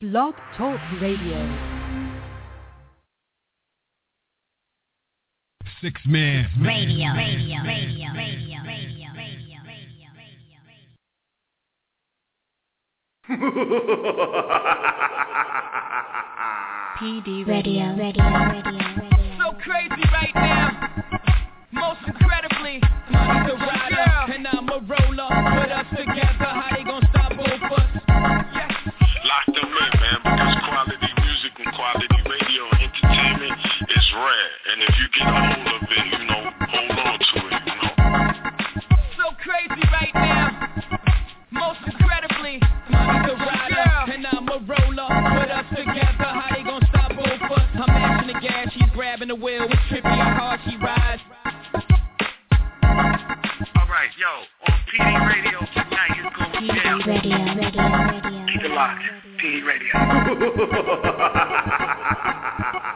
Blog Talk Radio. Six man. Radio, radio, radio, radio, radio, radio, radio, PD radio, Radio. radio, radio, radio. so crazy right now. Most incredibly, he's a rider and I'm a roller. Put us together, how they gonna stop both of us? Yes. Lock them entertainment rare. And if you get a hold of it, you know, hold on to it, you know. So crazy right now. Most incredibly, he's a rider and I'm a roller. Put us together, how they gonna stop both of us? I'm mashing the gas, she's grabbing the wheel. It's trippy how hard she rides. All right, yo, on PD Radio tonight, it's going down. Radio, radio, radio. Keep it locked. PD PD Radio, radio,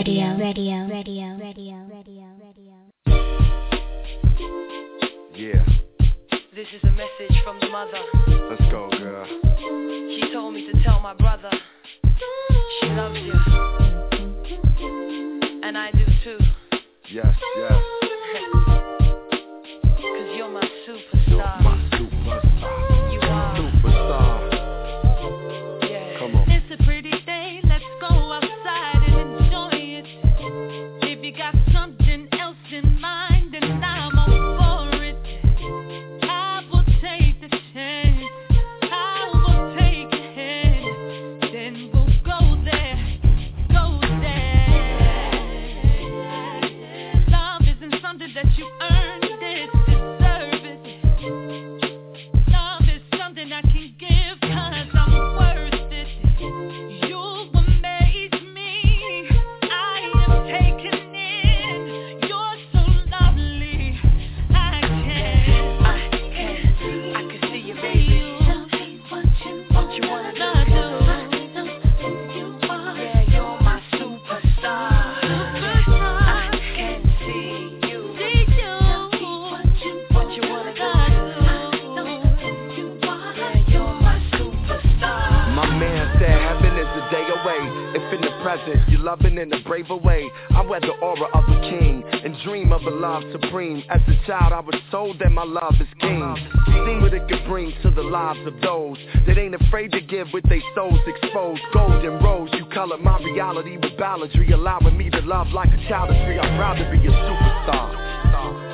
radio, radio, As a child, I was told that my love is king. Seen what it could bring to the lives of those that ain't afraid to give with their souls exposed. Golden rose, you color my reality with balladry, allowing me to love like a child is free. I'm proud to be a superstar.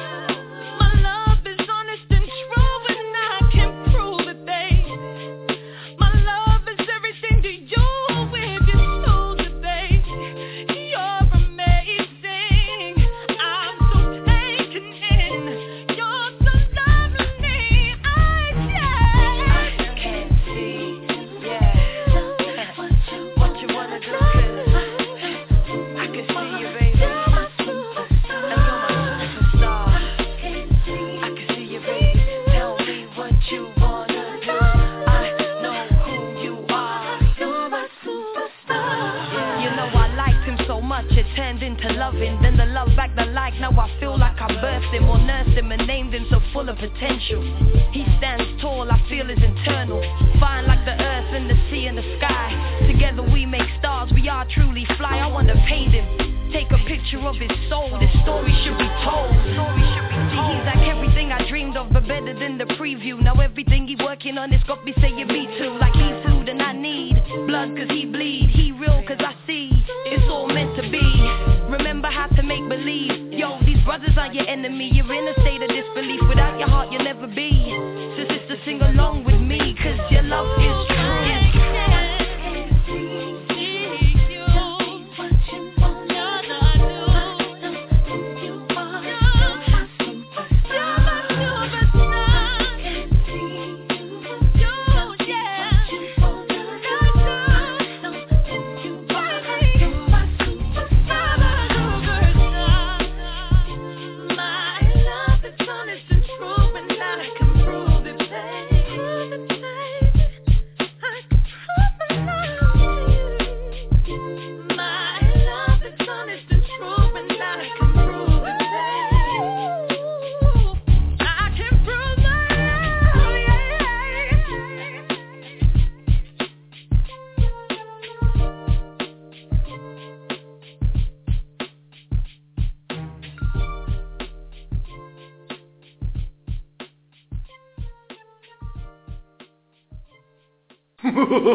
Potential. He stands tall, I feel is internal. Fine like the earth and the sea and the sky. Together we make stars, we are truly fly. I wanna paint him. Take a picture of his soul. This story should be told. Story should be told. He's like everything I dreamed of But better than the preview. Now everything he working on It's got me saying me too. Like he's food and I need Blood cause he bleed. He real cause I see It's all meant to be. Remember how to make believe. Yo, these brothers aren't your enemy. You're in You'll never be. So sister sing along with me Cause your love is true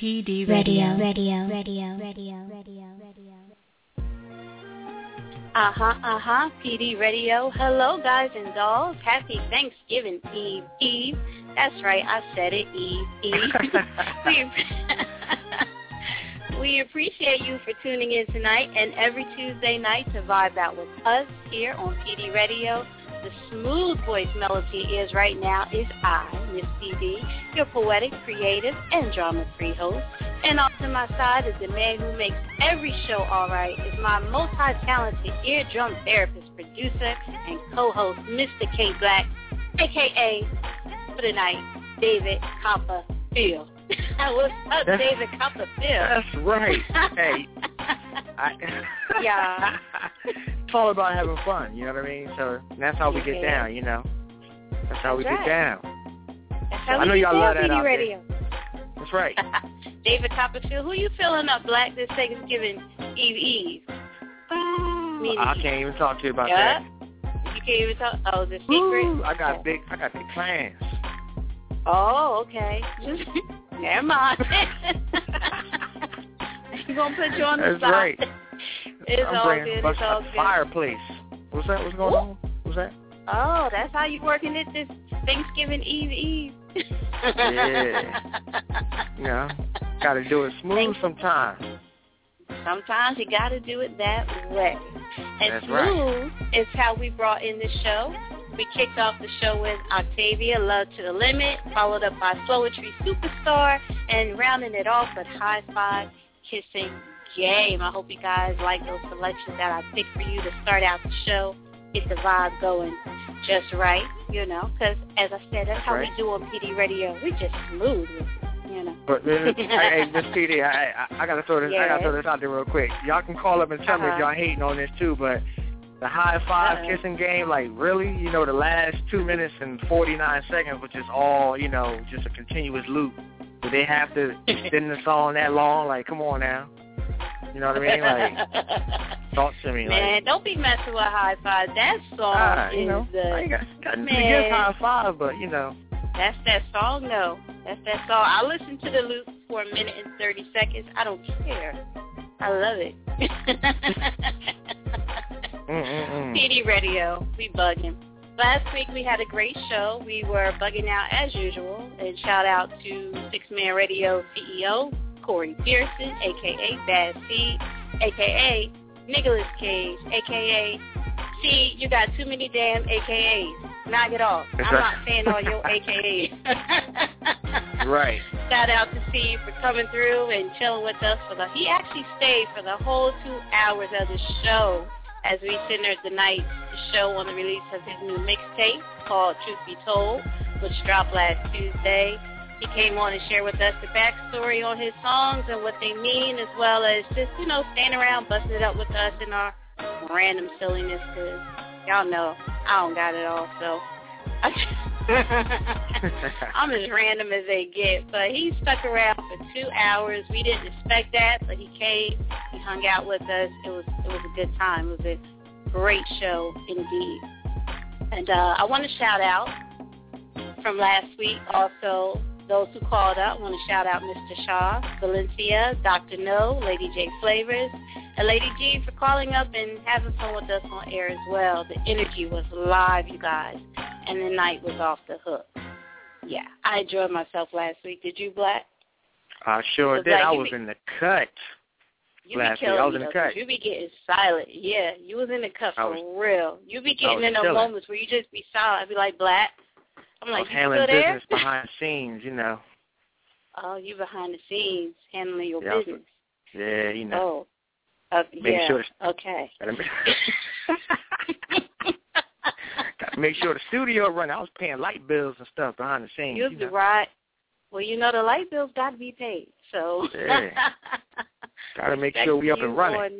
PD Radio, Radio. radio, radio, radio, radio, radio. Uh huh, uh huh. PD Radio. Hello, guys and dolls. Happy Thanksgiving Eve. Eve. That's right, I said it. Eve. Eve. we, we appreciate you for tuning in tonight and every Tuesday night to vibe out with us here on PD Radio. The smooth voice melody is right now is I, Miss PD, your poetic, creative, and drama-free host. And off to my side is the man who makes every show all right, is my multi-talented eardrum therapist, producer, and co-host, Mr. K Black, a.k.a. for the night, David Copperfield. What's up, That's- David Copperfield? That's right. hey, I, Yeah. it's all about having fun. You know what I mean? So that's how we get Yeah. down. You know, that's how we That's get right. down. I know y'all love that out there. Radio. That's right. David Copperfield, who you feeling up, Black, this Thanksgiving Eve Eve? I can't even talk to you about Yeah? that. You can't even talk. Oh, the secret. Woo, I got big. I got big plans. Oh, okay. Never mind. you gonna put you on the That's spot. right. It's I'm all good. It's all good. fireplace. What's that? What's going on? What's that? Oh, that's how you working it this Thanksgiving Eve Eve. Yeah. You know, got to do it smooth sometimes. Sometimes you got to do it that way. And That's right. smooth is how we brought in the show. We kicked off the show with Octavia, Love to the Limit, followed up by Poetry Superstar, and rounding it off with High Five Kissing Game. I hope you guys like those selections that I picked for you to start out the show. Get the vibe going just right, you know, because as I said, that's how Right. we do on PD Radio. We just smooth with you know. But uh, hey, Miss PD, I, I I gotta throw this. I gotta throw this out there real quick. Y'all can call up and tell me if Uh-huh. y'all hating on this too. But the high 5 Uh-uh. kissing game, like really, you know, the last two minutes and forty nine seconds, which is all you know, just a continuous loop. Do they have to extend the song that long? Like, come on now. You know what I mean? Like, talk to me. Man, like, don't be messing with High Five. That song is you know, the I got, got man. against high five, but you know, That's that song, though. That's that song. I listened to the loop for a minute and 30 seconds. I don't care. I love it. PD Radio, we bugging. Last week we had a great show. We were bugging out as usual. And shout out to Six Man Radio CEO Corey Pearson, aka Bad C, aka Nicolas Cage, aka See, you got too many damn AKAs. Knock it off. I'm not saying all your AKAs. right. Shout out to Steve for coming through and chilling with us for the. He actually stayed for the whole two hours of the show as we centered the night show on the release of his new mixtape called Truth Be Told, which dropped last Tuesday. He came on and shared with us the backstory on his songs and what they mean, as well as just you know staying around, busting it up with us in our random silliness. Cause y'all know I don't got it all, so. I'm as random as they get, but he stuck around for two hours. We didn't expect that, but he came. He hung out with us. It was it was a good time. It was a great show indeed. And uh, I want to shout out from last week also those who called up. I want to shout out Mr. Shaw, Valencia, Dr. No, Lady J Flavors, and Lady G for calling up and having fun with us on air as well. The energy was live, you guys, and the night was off the hook. Yeah, I enjoyed myself last week. Did you, Black? I sure did. I was be- in the cut. You Last be week, I was in the cut. You be getting silent. Yeah, you was in the cut for was- real. You be getting in those chilling. moments where you just be silent. I'd be like, Black. I'm I like, was you handling still there? business behind the scenes, you know. Oh, you behind the scenes handling your Yeah, business. Yeah, you know. Oh, uh, yeah. sure okay. Gotta make, gotta make sure the studio run. I was paying light bills and stuff behind the scenes. You'll you be know. right. Well, you know the light bills got to be paid, so Yeah. Gotta make sure we up and running.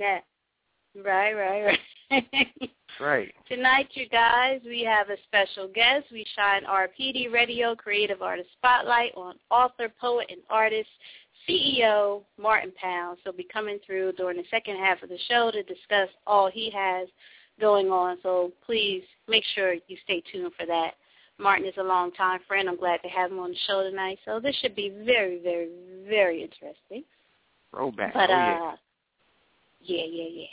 Right, right, right. Right. Tonight, you guys, we have a special guest. We shine our PD Radio Creative Artist Spotlight on author, poet, and artist, CEO Martin Pound. So be coming through during the second half of the show to discuss all he has going on. So please make sure you stay tuned for that. Martin is a long-time friend. I'm glad to have him on the show tonight. So this should be very, very, very interesting. Throwback. But oh, uh, yeah, yeah, yeah.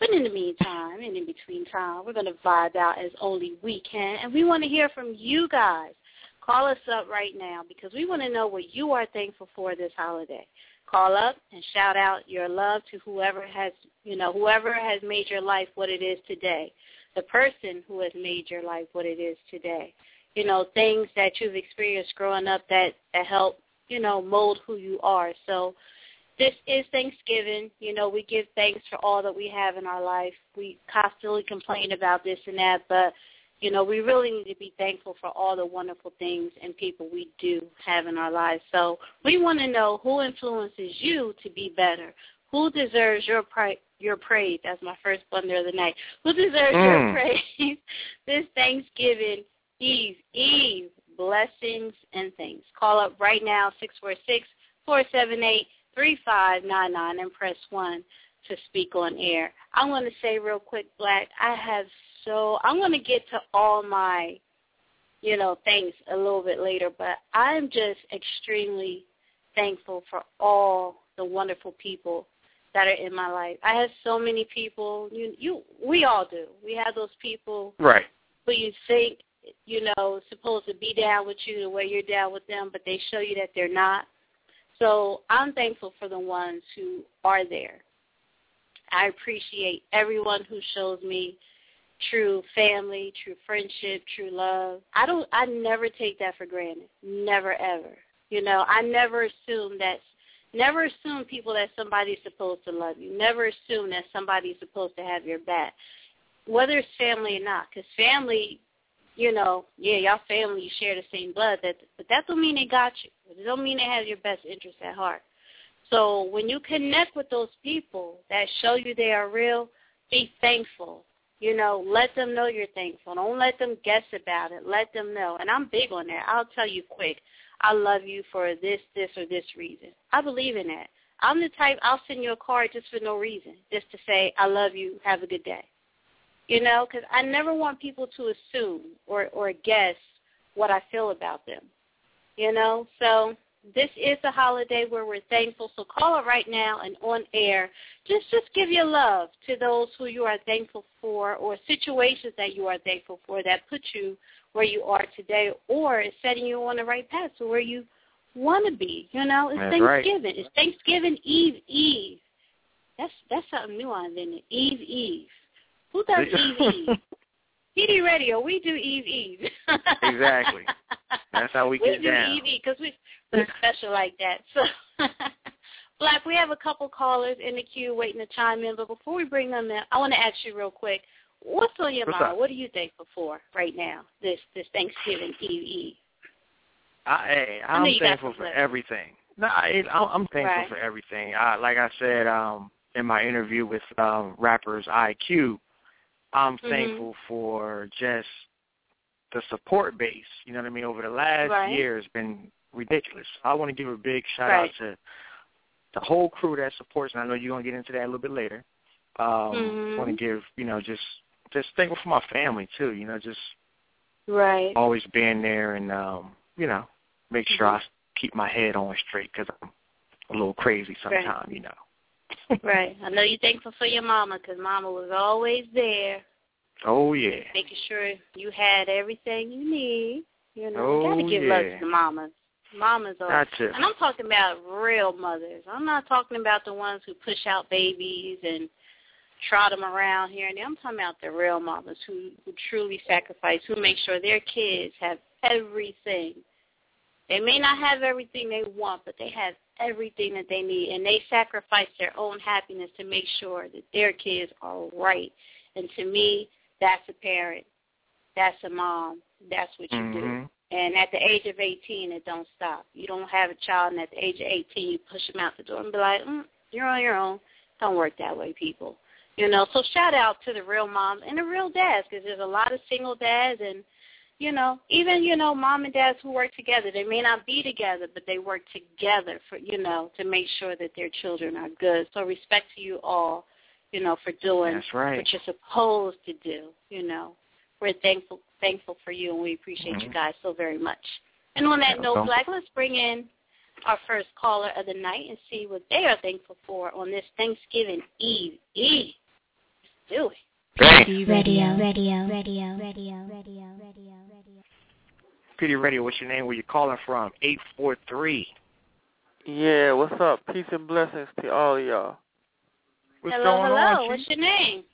But in the meantime, and in between time, we're gonna vibe out as only we can, and we want to hear from you guys. Call us up right now because we want to know what you are thankful for this holiday. Call up and shout out your love to whoever has, you know, whoever has made your life what it is today. The person who has made your life what it is today. You know, things that you've experienced growing up that that help, you know, mold who you are. So this is Thanksgiving. You know, we give thanks for all that we have in our life. We constantly complain about this and that, but you know, we really need to be thankful for all the wonderful things and people we do have in our lives. So we want to know who influences you to be better. Who deserves your pri- your praise? That's my first blunder of the night. Who deserves Mm. your praise this Thanksgiving Eve? Eve blessings and things. Call up right now six four six four seven eight three five nine nine and press one to speak on air. I want to say real quick, Black. I have so I'm going to get to all my, you know, things a little bit later, but I'm just extremely thankful for all the wonderful people that are in my life. I have so many people. You, you, we all do. We have those people Right. who you think, you know, supposed to be down with you the way you're down with them, but they show you that they're not. So I'm thankful for the ones who are there. I appreciate everyone who shows me true family, true friendship, true love. I don't I never take that for granted. Never ever. You know, I never assume that never assume people that somebody's supposed to love you. Never assume that somebody's supposed to have your back. Whether it's family or not, because family, you know, yeah, y'all family, you share the same blood, that but that don't mean they got you. It don't mean they have your best interest at heart. So when you connect with those people that show you they are real, be thankful. You know, let them know you're thankful. Don't let them guess about it. Let them know. And I'm big on that. I'll tell you quick. I love you for this, this, or this reason. I believe in that. I'm the type, I'll send you a card just for no reason, just to say, I love you, have a good day. You know, because I never want people to assume or, or guess what I feel about them. You know, so this is a holiday where we're thankful. So call it right now and on air. Just just give your love to those who you are thankful for or situations that you are thankful for that put you where you are today or is setting you on the right path to where you want to be. You know, it's That's right. Thanksgiving. It's Thanksgiving Eve Eve. That's that's something new I invented. Eve Eve. Who does Eve Eve? PD Radio, we do Eve Eve. Exactly. That's how we we get do down. Eve Eve because we, we're special like that. So, Black, we have a couple callers in the queue waiting to chime in. But before we bring them in, I want to ask you real quick, what's on your What's mind? up? What are you thankful for right now, this this Thanksgiving Eve Eve? I, hey, I I'm thankful for everything. No, I, I'm thankful Right. for everything. I, like I said um, in my interview with um, rappers IQ, I'm Mhm. thankful for just the support base. You know what I mean? Over the last Right. year, it's been ridiculous. I want to give a big shout Right. out to the whole crew that supports. And I know you're gonna get into that a little bit later. Um, Mhm. Want to give you know just just thankful for my family too. You know, just Right. always being there and um, you know make sure Mhm. I keep my head on straight because I'm a little crazy Right. sometimes. You know. Right. I know you're thankful for your mama because mama was always there, Oh yeah. making sure you had everything you need. You know, Oh, you got to give love to the mamas. Mamas are Got to. And I'm talking about real mothers. I'm not talking about the ones who push out babies and trot them around here and there. I'm talking about the real mamas who, who truly sacrifice, who make sure their kids have everything. They may not have everything they want, but they have everything that they need, and they sacrifice their own happiness to make sure that their kids are right. And to me, that's a parent. That's a mom. That's what you do. Mhm. And at the age of 18, it don't stop. You don't have a child, and at the age of 18, you push them out the door and be like, mm, you're on your own. Don't work that way, people. You know, so shout out to the real moms and the real dads because there's a lot of single dads and, you know, even, you know, mom and dads who work together. They may not be together, but they work together for, you know, to make sure that their children are good. So respect to you all, you know, for doing That's right. what you're supposed to do, you know. We're thankful thankful for you, and we appreciate you mm-hmm. guys so very much. And on that note. Black, let's bring in our first caller of the night and see what they are thankful for on this Thanksgiving Eve. Eve. Let's do it. PD Radio, Radio. radio, radio, radio, radio, radio, radio. PD Radio, what's your name? Where you calling from? 843. Yeah, what's up? Peace and blessings to all of y'all. What's hello, going hello. on, What's your name?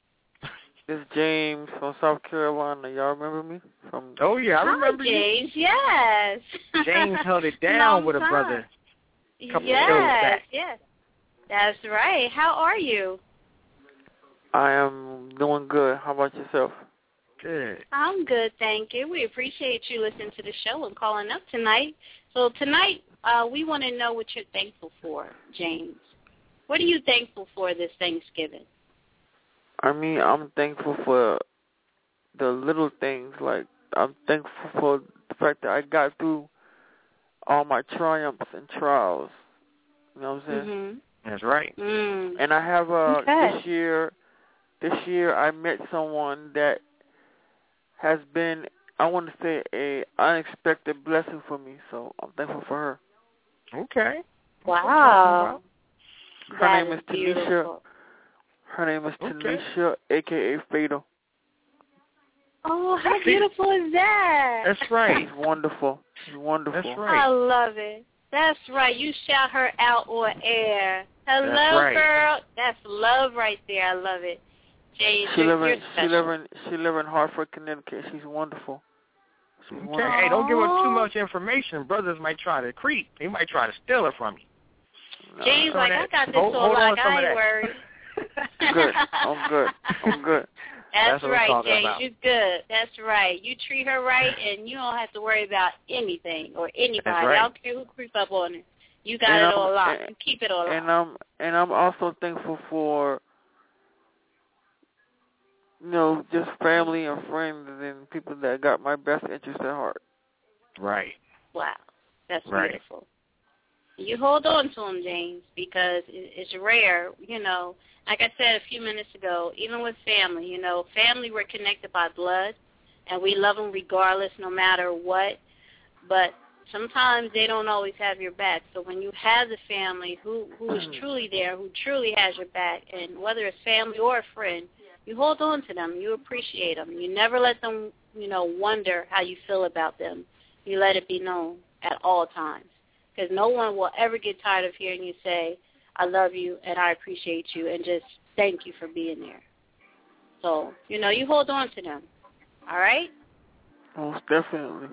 This is James from South Carolina. Y'all remember me? From Oh, yeah, I remember Hi, you. James. Yes. James held it down with a time. brother. couple of shows yes, back. yes. That's right. How are you? I am doing good. How about yourself? Good. I'm good, thank you. We appreciate you listening to the show and calling up tonight. So tonight, uh, we want to know what you're thankful for, James. What are you thankful for this Thanksgiving? I mean, I'm thankful for the little things. Like I'm thankful for the fact that I got through all my triumphs and trials. You know what I'm saying? Mm-hmm. That's right. Mm. And I have uh Okay. this year this year I met someone that has been I want to say a unexpected blessing for me, so I'm thankful for her. Okay. Wow. Her That name is Tanisha. beautiful. Her name is Okay. Tanisha, aka Fatal. Oh, how See? beautiful is that? That's right. She's wonderful. She's wonderful. That's right. I love it. That's right. You shout her out on air. Hello, That's right. girl. That's love right there. I love it. James, She you're, live in she special. live in she live in Hartford, Connecticut. She's wonderful. She's Okay. wonderful. Hey, don't give her too much information. Brothers might try to creep. They might try to steal it from you. James, Some of like, I got this hold- on hold on lock. some I ain't that. worried. Good. I'm good. I'm good. That's, That's right, talking James. about. You're good. That's right. You treat her right, and you don't have to worry about anything or anybody. right. I don't care who creep up on her. You got And it I'm- all locked. and- You keep it all locked. And I'm and I'm also thankful for you know, just family and friends and people that got my best interest at heart. Right. Wow, that's Right. beautiful. You hold on to them, James, because it's rare. You know, like I said a few minutes ago, even with family, you know, family we're connected by blood, and we love them regardless, no matter what. But sometimes they don't always have your back. So when you have the family who who is mm. truly there, who truly has your back, and whether it's family or a friend, you hold on to them. You appreciate them. You never let them, you know, wonder how you feel about them. You let it be known at all times, because no one will ever get tired of hearing you say, "I love you" and "I appreciate you," and just thank you for being there. So you know, you hold on to them. All right. Most definitely.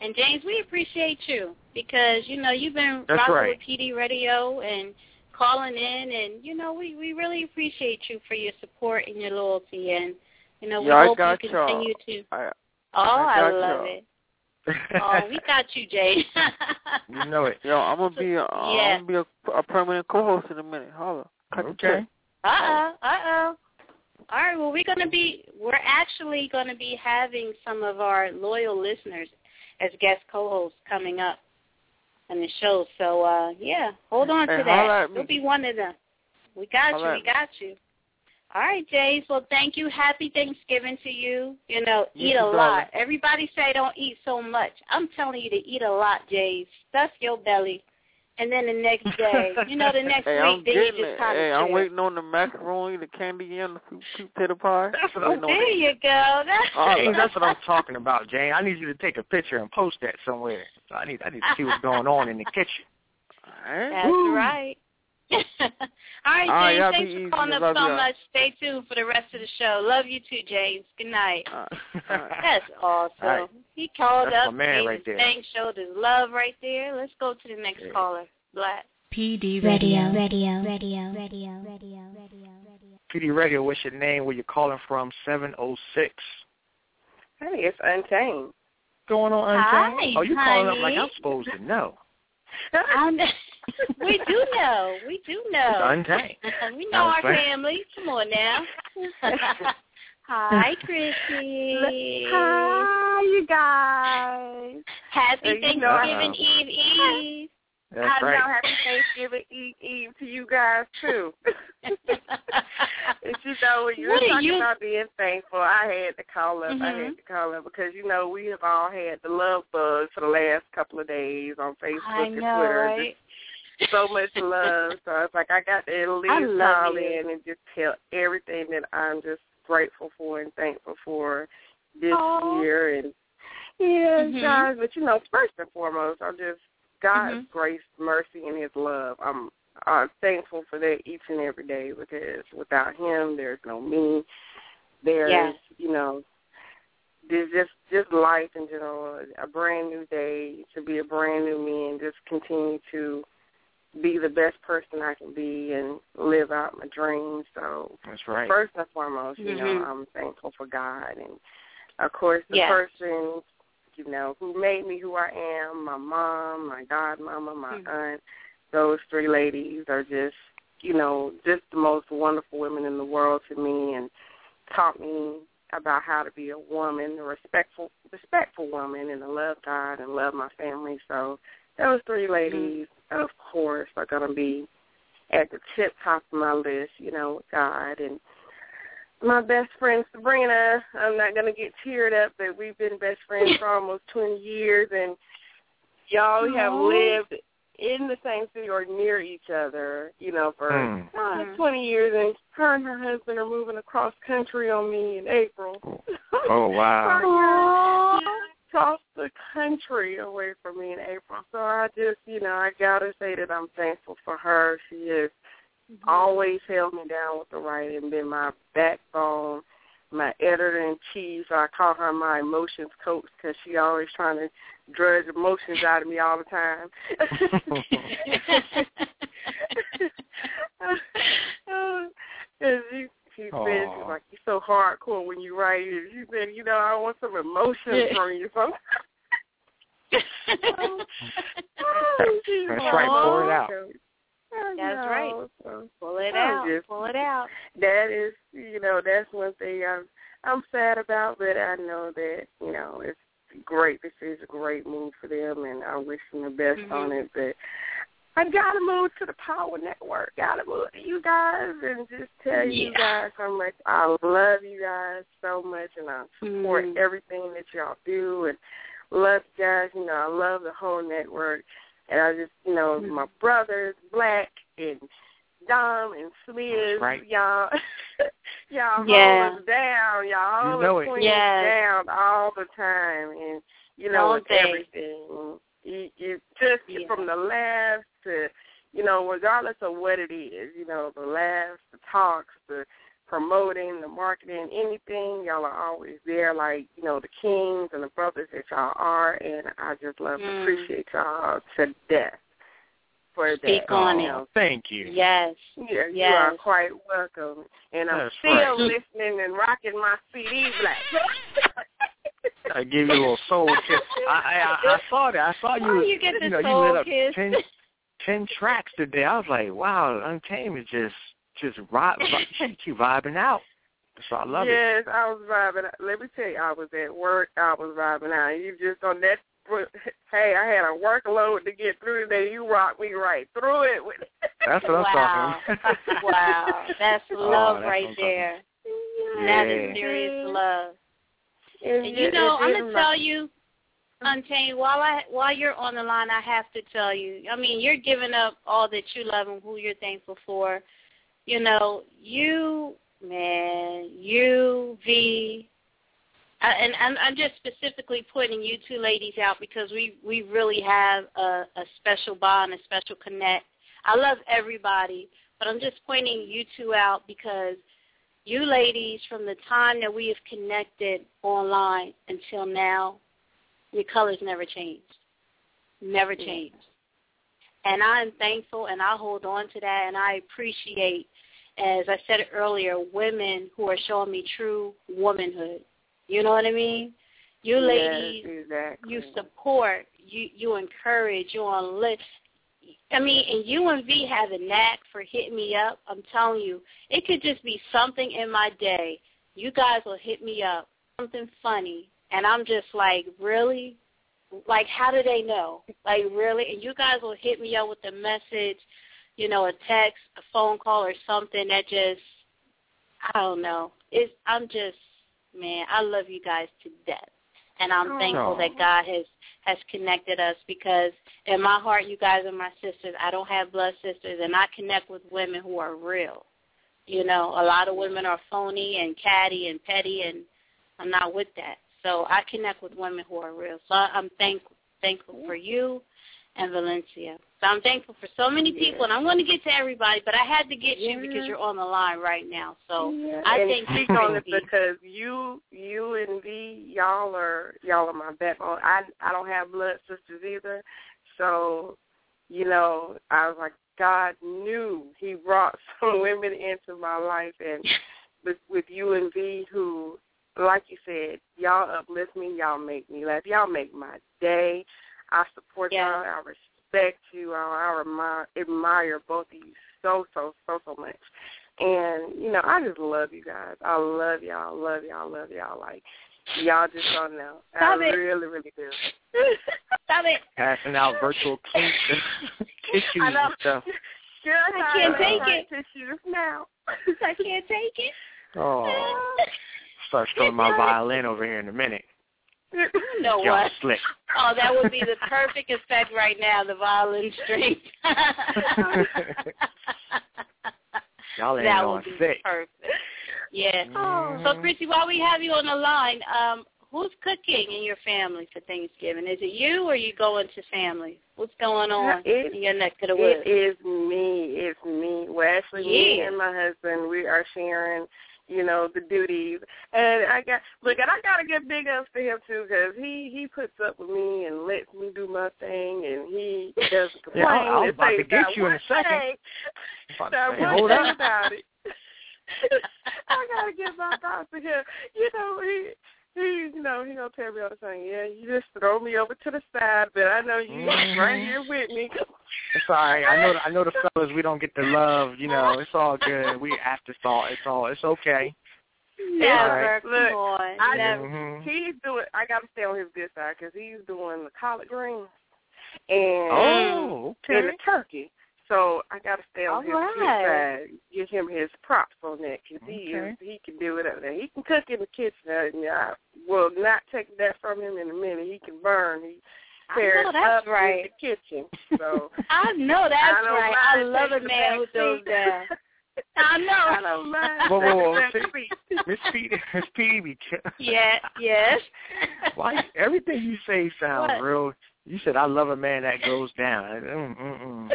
And James, we appreciate you because you know you've been That's rocking right. with PD Radio and calling in, and you know we we really appreciate you for your support and your loyalty, and you know we Yeah, hope got you y'all. continue to. I Oh, I I, love y'all. it. Oh, we got you, Jay. You know it. yo, I'm gonna be a, Yeah. I'm gonna be a, a permanent co-host in a minute. Holla. Cut Okay. check. Uh oh, uh oh. All right, well we're gonna be we're actually gonna be having some of our loyal listeners as guest co-hosts coming up on the show. So uh yeah, hold on to that. You'll be one of them. We got you, we got you. All right, James. Well, thank you. Happy Thanksgiving to you. You know, eat a lot. Everybody say don't eat so much. I'm telling you to eat a lot, James. Stuff your belly, and then the next day, you know, the next Hey, week, I'm then you getting just it. kind of Hey, I'm waiting on the macaroni, the candy and the sweet, sweet potato pie. That's what I'm there you go. That's Oh, James, that's what I'm talking about, Jane. I need you to take a picture and post that somewhere. So I need I need to see what's going on in the kitchen. Hey? That's right. All right, All right, James. y'all thanks be for easy. calling up so y'all. much. Stay tuned for the rest of the show. Love you too, James. Good night. Uh. That's awesome. All right. He called That's up, my man right his there. thanks, showed his love right there. Let's go to the next Yeah. caller. Black. PD Radio, Radio. radio, radio, radio, radio, radio, radio. PD Radio, what's your name? Where you calling from? 706. Hey, it's Untamed. Going on, Hi, Untamed? Oh, you calling up like I'm supposed to know. I'm, we do know. We do It's know. Untamed. we know our was family. Come on now. Hi, Chrissy. Hi, you guys. Happy you know- Thanksgiving Eve Eve. That's I right. know. Happy Thanksgiving Eve, Eve to you guys too. and you know, when you were What are talking you- about being thankful, I had to call up. I Mhm. had to call up because you know we have all had the love buzz for the last couple of days on Facebook I and know, Twitter. right? Just so much love. So it's like I got to at least I call you. in and just tell everything that I'm just grateful for and thankful for this Aw. year and yeah, Mhm. guys. But you know, first and foremost, I'm just God's Mhm. grace, mercy, and His love. I'm uh, thankful for that each and every day because without Him, there's no me. There's Yes. you know, there's just just life in general. A brand new day to be a brand new me and just continue to be the best person I can be and live out my dreams. So That's right. first and foremost, you know, Mhm. I'm thankful for God and of course the Yes. person, you know, who made me who I am, my mom, my godmama, my Mhm. aunt, those three ladies are just, you know, just the most wonderful women in the world to me and taught me about how to be a woman, a respectful respectful woman and to love God and love my family. So those three ladies, of course, are gonna be at the tip top of my list, you know, God and my best friend Sabrina. I'm not gonna get teared up that we've been best friends for almost twenty years and y'all have lived in the same city or near each other, you know, for Mm. uh, Mhm. twenty years and her and her husband are moving across country on me in April. Oh wow. Across the country away from me in April. So I just, you know, I gotta say that I'm thankful for her. She has mm-hmm. always held me down with the and been my backbone, my editor in chief. So I call her my emotions coach because she always trying to drudge emotions out of me all the time. Cause she, she said she's like you're so hardcore when you write. it." She said, you know, I want some emotion from you. So She's That's right, pour it out. That's right. Pull it out. just- Pull it out. that is, you know, that's one thing I'm I'm sad about, but I know that you know it's great. This is a great move for them, and I wish them the best Mhm. on it. But I gotta move to the Power Network. Gotta move to you guys and just tell you guys how much I love you guys so much, and I support Mhm. everything that y'all do, and love you guys. You know, I love the whole network, and I just, you know, Mhm. my brothers, Black and Dom and Sliz, right. y'all, y'all Yeah. hold us down, y'all You know us it. queens Yes. down all the time, and you know, Don't with they? everything, you, you just Yeah. from the laughs to, you know, regardless of what it is, you know, the laughs, the talks, the promoting, the marketing, anything, y'all are always there, like you know, the kings and the brothers that y'all are, and I just love Mm. and appreciate y'all to death for Speak that. on you it. Thank you. Yes. Yeah, you are quite welcome. And I'm That's still right. listening and rocking my CD black. I give you a little soul kiss. I, I I I saw that. I saw you. Oh, you get the know, soul you lit up kiss. ten ten tracks today. I was like, wow, Untamed is just just vibe, vi- she vibing out. So I love it. yes, I was vibing. out. Let me tell you, I was at work. I was vibing out. You just on that. Hey, I had a workload to get through today. You rocked me right through it. With That's what wow. I'm talking. wow. That's Oh, love that's right what I'm there. Yeah. That is serious love. And And you know, I'm gonna tell you. Untamed, while I while you're on the line, I have to tell you. I mean, you're giving up all that you love and who you're thankful for. You know, you man, you V, I, and I'm, I'm just specifically putting you two ladies out because we we really have a, a special bond, a special connect. I love everybody, but I'm just pointing you two out because you ladies, from the time that we have connected online until now, your colors never changed. Never changed. And I am thankful and I hold on to that and I appreciate, as I said earlier, women who are showing me true womanhood. You know what I mean? You ladies, yes, exactly. you support, you you encourage, you enlist. I mean, and you and V have a knack for hitting me up. I'm telling you, it could just be something in my day. You guys will hit me up, something funny, and I'm just like, really? like how do they know? Like really? And you guys will hit me up with a message, you know, a text, a phone call, or something that just I don't know. It's I'm just man, I love you guys to death, and I'm thankful Aw. that God has has connected us because in my heart, you guys are my sisters. I don't have blood sisters, and I connect with women who are real. You know, a lot of women are phony and catty and petty, and I'm not with that. So I connect with women who are real. So I'm thankful thankful for you and Valencia. So I'm thankful for so many people, and I'm going to get to everybody, but I had to get you because you're on the line right now. So I and thank you speak for on it because you, you and V, y'all are y'all are my backbone. Oh, I I don't have blood sisters either, so you know I was like God knew He brought some women into my life, and with with you and V, who like you said, y'all uplift me, y'all make me laugh, y'all make my day. I support Yeah. y'all. I respect you. I, I admire, admire both of you so so so so much. And, you know, I just love you guys. I love y'all, love y'all, love y'all. Like, y'all just don't know. Stop I it. really, really do. Stop it. Passing out virtual cake tissues I know. and stuff. Sure, I can't take it. Tissues now. I can't take it. Oh, start strumming my violin over here in a minute. You know Y'all what? slick. Oh, that would be the perfect effect right now, the violin string. Y'all ain't that would be sick. perfect. Yeah. Mhm. So, Chrissy, while we have you on the line, um, who's cooking in your family for Thanksgiving? Is it you or you going to family? What's going on It- in your neck of the woods? It is me. It's me. Well, actually, me and my husband, we are sharing, you know, the duties. And I got look, and I gotta give big ups to him too, because he he puts up with me and lets me do my thing, and he doesn't complain. Yeah, I was about to get you in a second. thing- About to say, hold up. about it. I gotta give my thoughts to him. You know, he he you know, he gonna tell me all the time, yeah, you just throw me over to the side, but I know you Mhm. right here with me. It's all right. I know. I know the fellas. We don't get the love. You know, it's all good. We afterthought. It's all. It's okay. Never. Look, Come on. I Never. Mhm. He's doing. I got to stay on his good side because he's doing the collard greens and Oh, and the turkey. So I got to stay on All his right. good side. Give him his props on that because he is he can do it up there. He can cook in the kitchen. And I will not take that from him in a minute. He can burn. He I tears know that's up right. in the kitchen. So I know that's I right. I love a man who back throws seat. down. I know. I don't mind. Whoa, whoa, whoa. Miss P, Miss P, be ca- Yes, yes. Why everything you say sounds What? real? You said I love a man that goes down. Mm, mm, mm.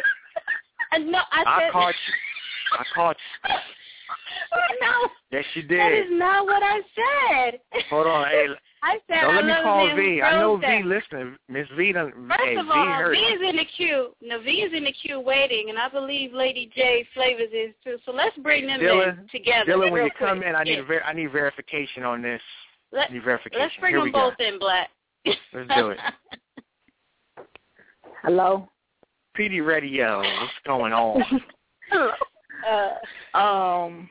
Uh, no, I I said caught you. I caught you. no. Yes, you did. That is not what I said. Hold on, hey, I said don't I let me love a call V. I know V down. listening. Miss V done. First hey, of V all, heard. V is in the queue. No, V is in the queue waiting, and I believe Lady J Flavors is too. So let's bring them Dylan, in together. Dylan, when real you come in, I need ver- I need verification on this. Let, I need verification. let's bring Here them we go. both in, Black. Let's do it. Hello. PD Radio, what's going on? uh, Um.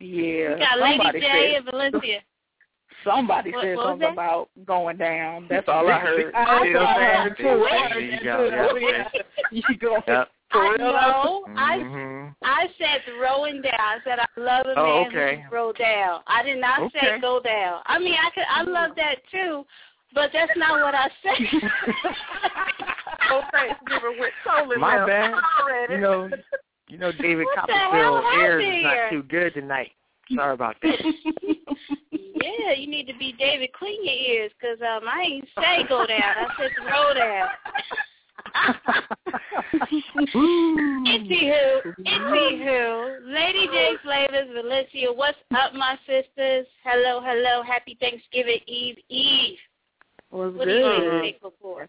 Yeah. we got Lady J said, and Valencia. somebody What- said what something that? about going down. That's all I heard. I See what I'm see saying? what I'm saying? There you go. Yep. You go. Yep. I know. I Mhm. I said throwing down. I said I love a Oh, man okay. who throw down. I did not Okay. say go down. I mean, I could. I love that too, but that's not what I said. Oh, Thanksgiving with Tolan My now. bad. Already. You know, you know, David What the Copperfield hell airs happened is not too good tonight. Sorry about that. yeah, you need to be David. Clean your ears, cause um, I ain't say go down. I said throw down. Anywho, anywho, Lady J Flavors, Valencia, what's up, my sisters? Hello, hello, happy Thanksgiving Eve, Eve. Was What are you guys good. thankful for?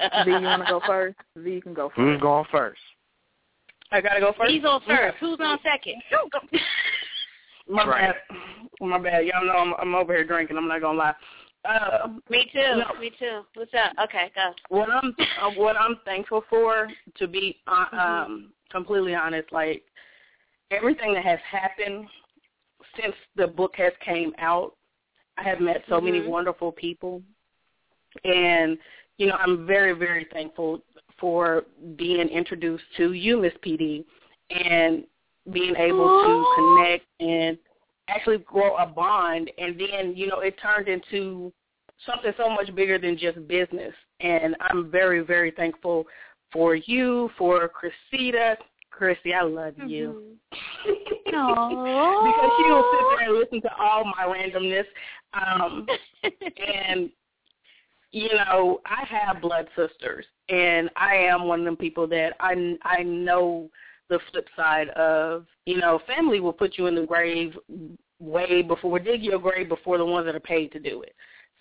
V, you want to go first? V, you can go first. Who's going first? I gotta go first. He's on first. Who's on second? My Right. bad. My bad. Y'all know I'm, I'm over here drinking. I'm not gonna lie. Uh, Me too. No. Me too. What's up? Okay, go. what I'm uh, what I'm thankful for, to be uh, Mm-hmm. um, completely honest, like everything that has happened since the book has came out, I have met so many Mhm. wonderful people, And you know, I'm very very thankful for being introduced to you, Miss PD, and being able to connect and actually grow a bond. And then you know, it turned into something so much bigger than just business. And I'm very very thankful for you, for Chrisita. Chrissy, I love you. Aww. because she will sit there and listen to all my randomness. Um, and you know, I have blood sisters, and I am one of them people that I I know the flip side of you know, family will put you in the grave way before dig your grave before the ones that are paid to do it.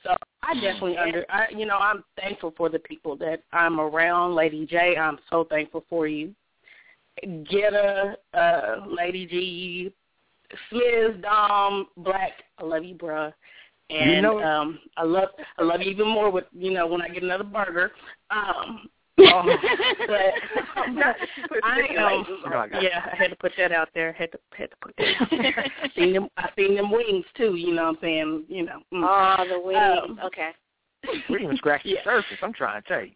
So I definitely under I you know, I'm thankful for the people that I'm around. Lady J, I'm so thankful for you. Getta, uh, Lady G, Smiz, Dom, Black, I love you, bruh. And You know um I love I love you even more with you know, when I get another burger. Um oh, but I am Oh, I got yeah, I had to put that out there. Had to had to put that out there. seen them I seen them wings too, you know what I'm saying? You know. mm. Oh, the wings. Um, okay. We didn't even scratch the Yeah. surface. I'm trying to tell you.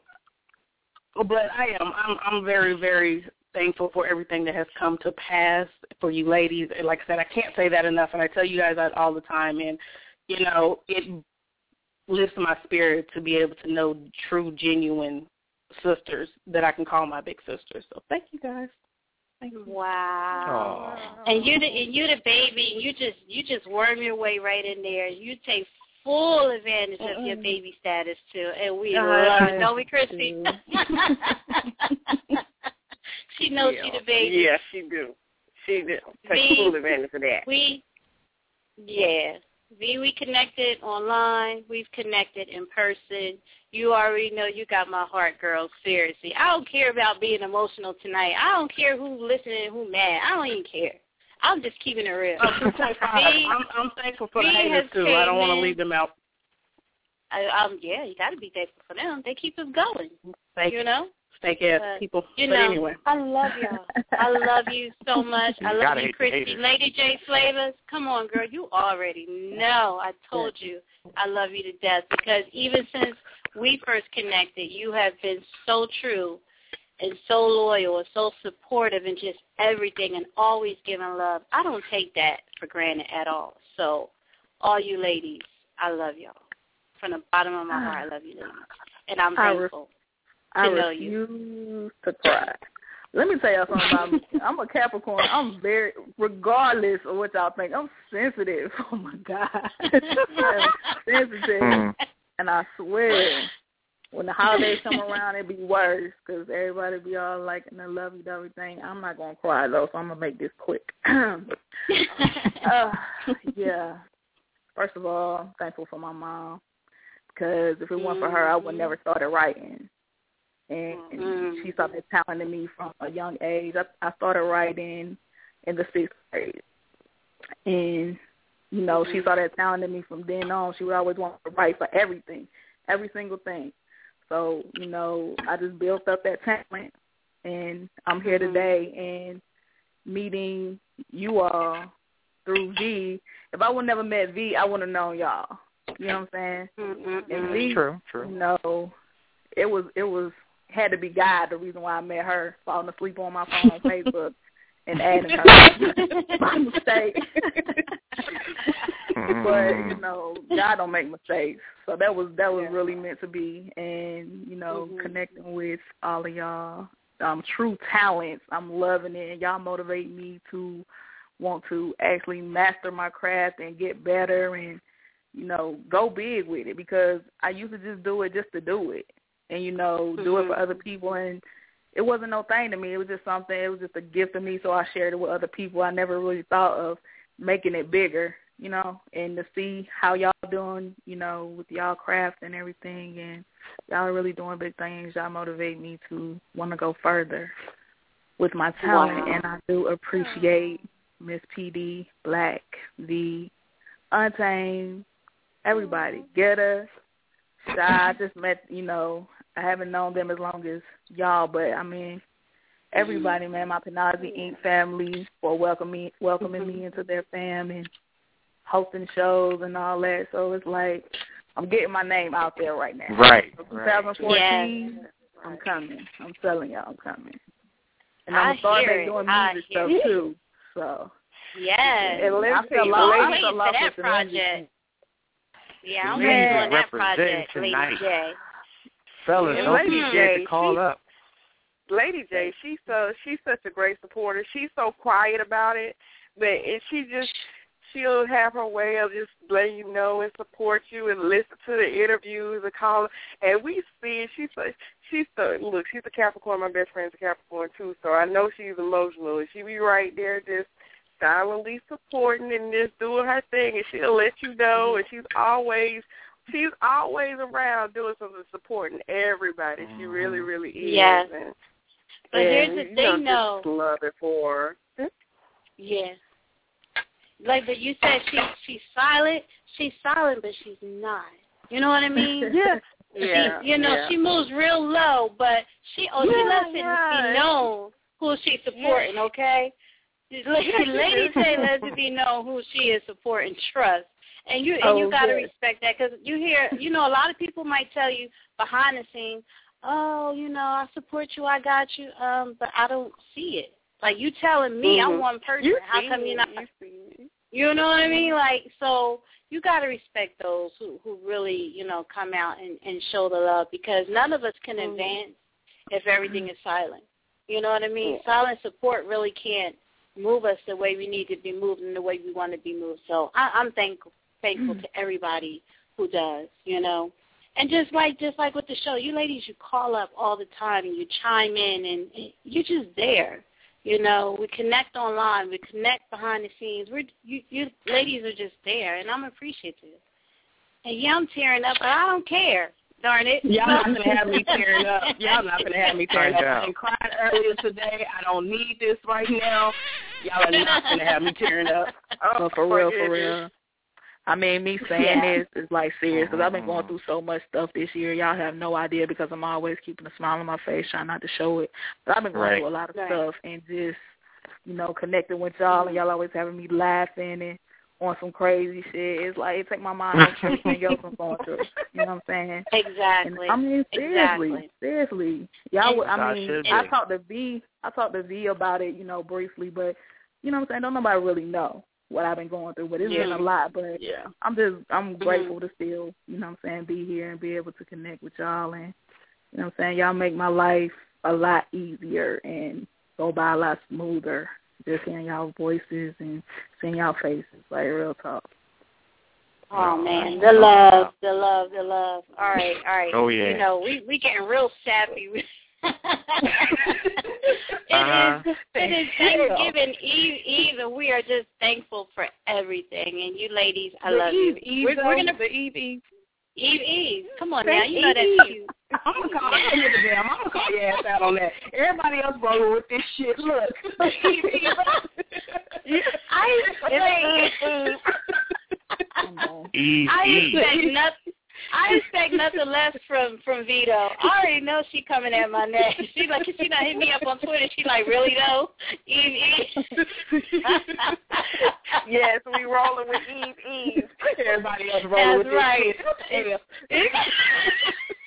But I am. I'm I'm very, very thankful for everything that has come to pass for you ladies. Like I said, I can't say that enough and I tell you guys that all the time and you know, it lifts my spirit to be able to know true, genuine sisters that I can call my big sisters. So thank you guys. Thank you. Wow. Oh. And you the and you the baby and you just you just worm your way right in there. You take full advantage of your baby status too. And we I love it, don't we, Christy? she knows yeah. she the baby. Yeah, she do. She do. Take Me- full advantage of that. We yeah. V, we connected online. We've connected in person. You already know you got my heart, girl. Seriously. I don't care about being emotional tonight. I don't care who's listening, who mad. I don't even care. I'm just keeping it real. Oh, 2.5. V, I'm, I'm thankful for the haters too. I don't want to leave them out. I, um, yeah, you got to be thankful for them. They keep us going. Thank you you. know? Fake ass But, people. You but know, anyway. I love y'all. I love you so much. I love you, Christy. Lady J Flavors, come on, girl. You already know. I told you I love you to death because even since we first connected, you have been so true and so loyal and so supportive and just everything and always giving love. I don't take that for granted at all. So, all you ladies, I love y'all. From the bottom of my ah. heart, I love you ladies. And I'm I re- thankful. I refuse to cry. Let me tell y'all something about me. I'm a Capricorn. I'm very, regardless of what y'all think, I'm sensitive. Oh my God, I'm sensitive, Mm. and I swear, when the holidays come around, it be worse because everybody be all like in the lovey-dovey thing. I'm not gonna cry though, so I'm gonna make this quick. uh, yeah. First of all, I'm thankful for my mom because if it weren't for her, I would never started writing. And Mhm. she saw that talent in me from a young age. I, I started writing in the sixth grade, and you know she saw that talent in me from then on. She would always want to write for everything, every single thing. So you know, I just built up that talent, and I'm here Mhm. today and meeting you all through V. If I would never met V, I wouldn't have known y'all. You know what I'm saying? Mm-mm-mm. And V, True, true. you know, it was it was had to be God the reason why I met her, falling asleep on my phone on Facebook and adding her by mistake. but you know, God don't make mistakes. So that was that was really meant to be and, you know, Mhm. connecting with all of y'all. Um, true talents. I'm loving it and y'all motivate me to want to actually master my craft and get better and you know, go big with it because I used to just do it just to do it. And, you know, do it for Mhm. other people and it wasn't no thing to me. It was just something it was just a gift to me so I shared it with other people. I never really thought of making it bigger, you know, and to see how y'all doing, you know, with y'all craft and everything and y'all are really doing big things. Y'all motivate me to want to go further with my talent Wow. and I do appreciate Miss PD, Black, the Untamed, everybody. Get us. I just met, you know, I haven't known them as long as y'all, but I mean, everybody, man, my Penazi Inc. family for welcoming welcoming me into their fam and hosting shows and all that. So it's like I'm getting my name out there right now. Right, So right. 2014, I'm coming. I'm telling y'all, I'm coming. And I I'm gonna start hear back it. doing I music hear stuff it. too. So Yes. And let's I see, feel the I'm ladies waiting for that with the project. Yeah, I'm The waiting ladies on that represent project, Lady tonight. J. Fellas, And don't Lady be J, scared to call she- up. Lady J, she's so she's such a great supporter. She's so quiet about it, but and she just she'll have her way of just letting you know and support you and listen to the interviews and call. And we see she's so she's so look she's a Capricorn. My best friend's a Capricorn too, so I know she's emotional. And she be right there just silently supporting and just doing her thing, and she'll let you know. And she's always she's always around doing something supporting everybody. She really, mm-hmm. really is. Yes. And, But and, here's the you thing, know, though. Just love it for her. Hmm? Yeah. Like, but you said she she's silent. She's silent, but she's not. You know what I mean? Yeah. She, Yeah, you know, yeah. she moves real low, but she oh she Yeah, lets it yeah. be known who she's supporting. Okay. Lady, lets be known who she is supporting. Trust. And you and Oh, you got to respect that because you hear you know a lot of people might tell you behind the scenes, oh you know I support you, I got you, um, but I don't see it. Like you telling me I'm Mhm. one person, You how come you're not? You. You know what I mean? Like so you got to respect those who who really you know come out and and show the love because none of us can Mhm. advance if everything is silent. You know what I mean? Yeah. Silent support really can't move us the way we need to be moved and the way we want to be moved. So I, I'm thankful thankful mm. to everybody who does. You know. And just like just like with the show, you ladies, you call up all the time and you chime in and, and you're just there. You know, we connect online, we connect behind the scenes. We're you, you ladies are just there, and I'm appreciative. And yeah, I'm tearing up, but I don't care. Darn it! Y'all not gonna have me tearing up. Y'all not gonna have me tearing up. Find out. I cried earlier today. I don't need this right now. Y'all are not gonna have me tearing up. Oh, for real, for real. I mean, me saying Yeah. this is like serious because I've been going mm-hmm. through so much stuff this year. Y'all have no idea because I'm always keeping a smile on my face, trying not to show it. But I've been going Right. through a lot of Right. stuff and just, you know, connecting with y'all and mm-hmm. y'all always having me laughing and on some crazy shit. It's like it take my mind off everything else I'm going through. You know what I'm saying? Exactly. And, I mean, seriously, Exactly. seriously, y'all. would- I I mean, I be. talked to V. I talked to V about it, you know, briefly, but you know what I'm saying. Don't nobody really know what I've been going through, but it's been a lot. But Yeah. I'm just, I'm mm-hmm. grateful to still, you know what I'm saying, be here and be able to connect with y'all, and you know what I'm saying. Y'all make my life a lot easier and go by a lot smoother. Just hearing y'all voices and seeing y'all faces, like real talk. Oh man, the love, the love, the love. All right, all right. Oh, yeah. You know, we we getting real sappy. It Uh-huh. is it is Thanksgiving Eve Eve and we are just thankful for everything and you ladies, I the love Eve, you. Eve, we're, we're gonna the Eve Eve. Eve Eve. Come on Say now, you know Eve. that's cute. I'm gonna call. I'm gonna get the damn. I'm gonna call your ass out on that. Everybody else rolling with this shit. Look, Eve, Eve. I like Eve, I Eve. expect nothing. I expect nothing less from from Vito. I already know she coming at my neck. She like she not hit me up on Twitter. She like really though, Eve Eve. yes, we rolling with Eve Eve. Everybody else rolling with That's right. this shit.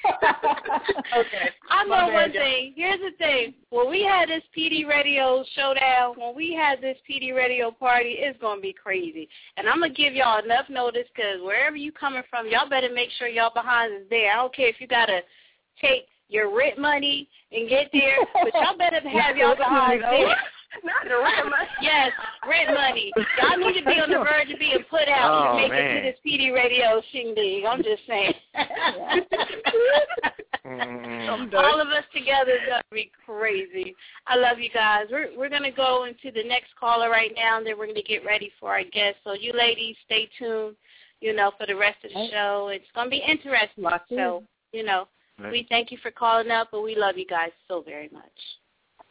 Okay. I know one thing. Here's the thing. When we had this PD radio showdown, when we had this PD radio party, it's going to be crazy. And I'm going to give y'all enough notice because wherever you coming from, y'all better make sure y'all behind is there. I don't care if you got to take your rent money and get there, but y'all better have y'all behind there. Not the rent money. Yes, rent money. Y'all need to be on the verge of being put out Oh, to make it to this PD radio shindig. I'm just saying. Mm. All of us together is gonna be crazy. I love you guys. We're we're gonna go into the next caller right now, and then we're gonna get ready for our guest. So you ladies, stay tuned. You know, for the rest of the show, it's gonna be interesting. So you know, we thank you for calling up, and we love you guys so very much.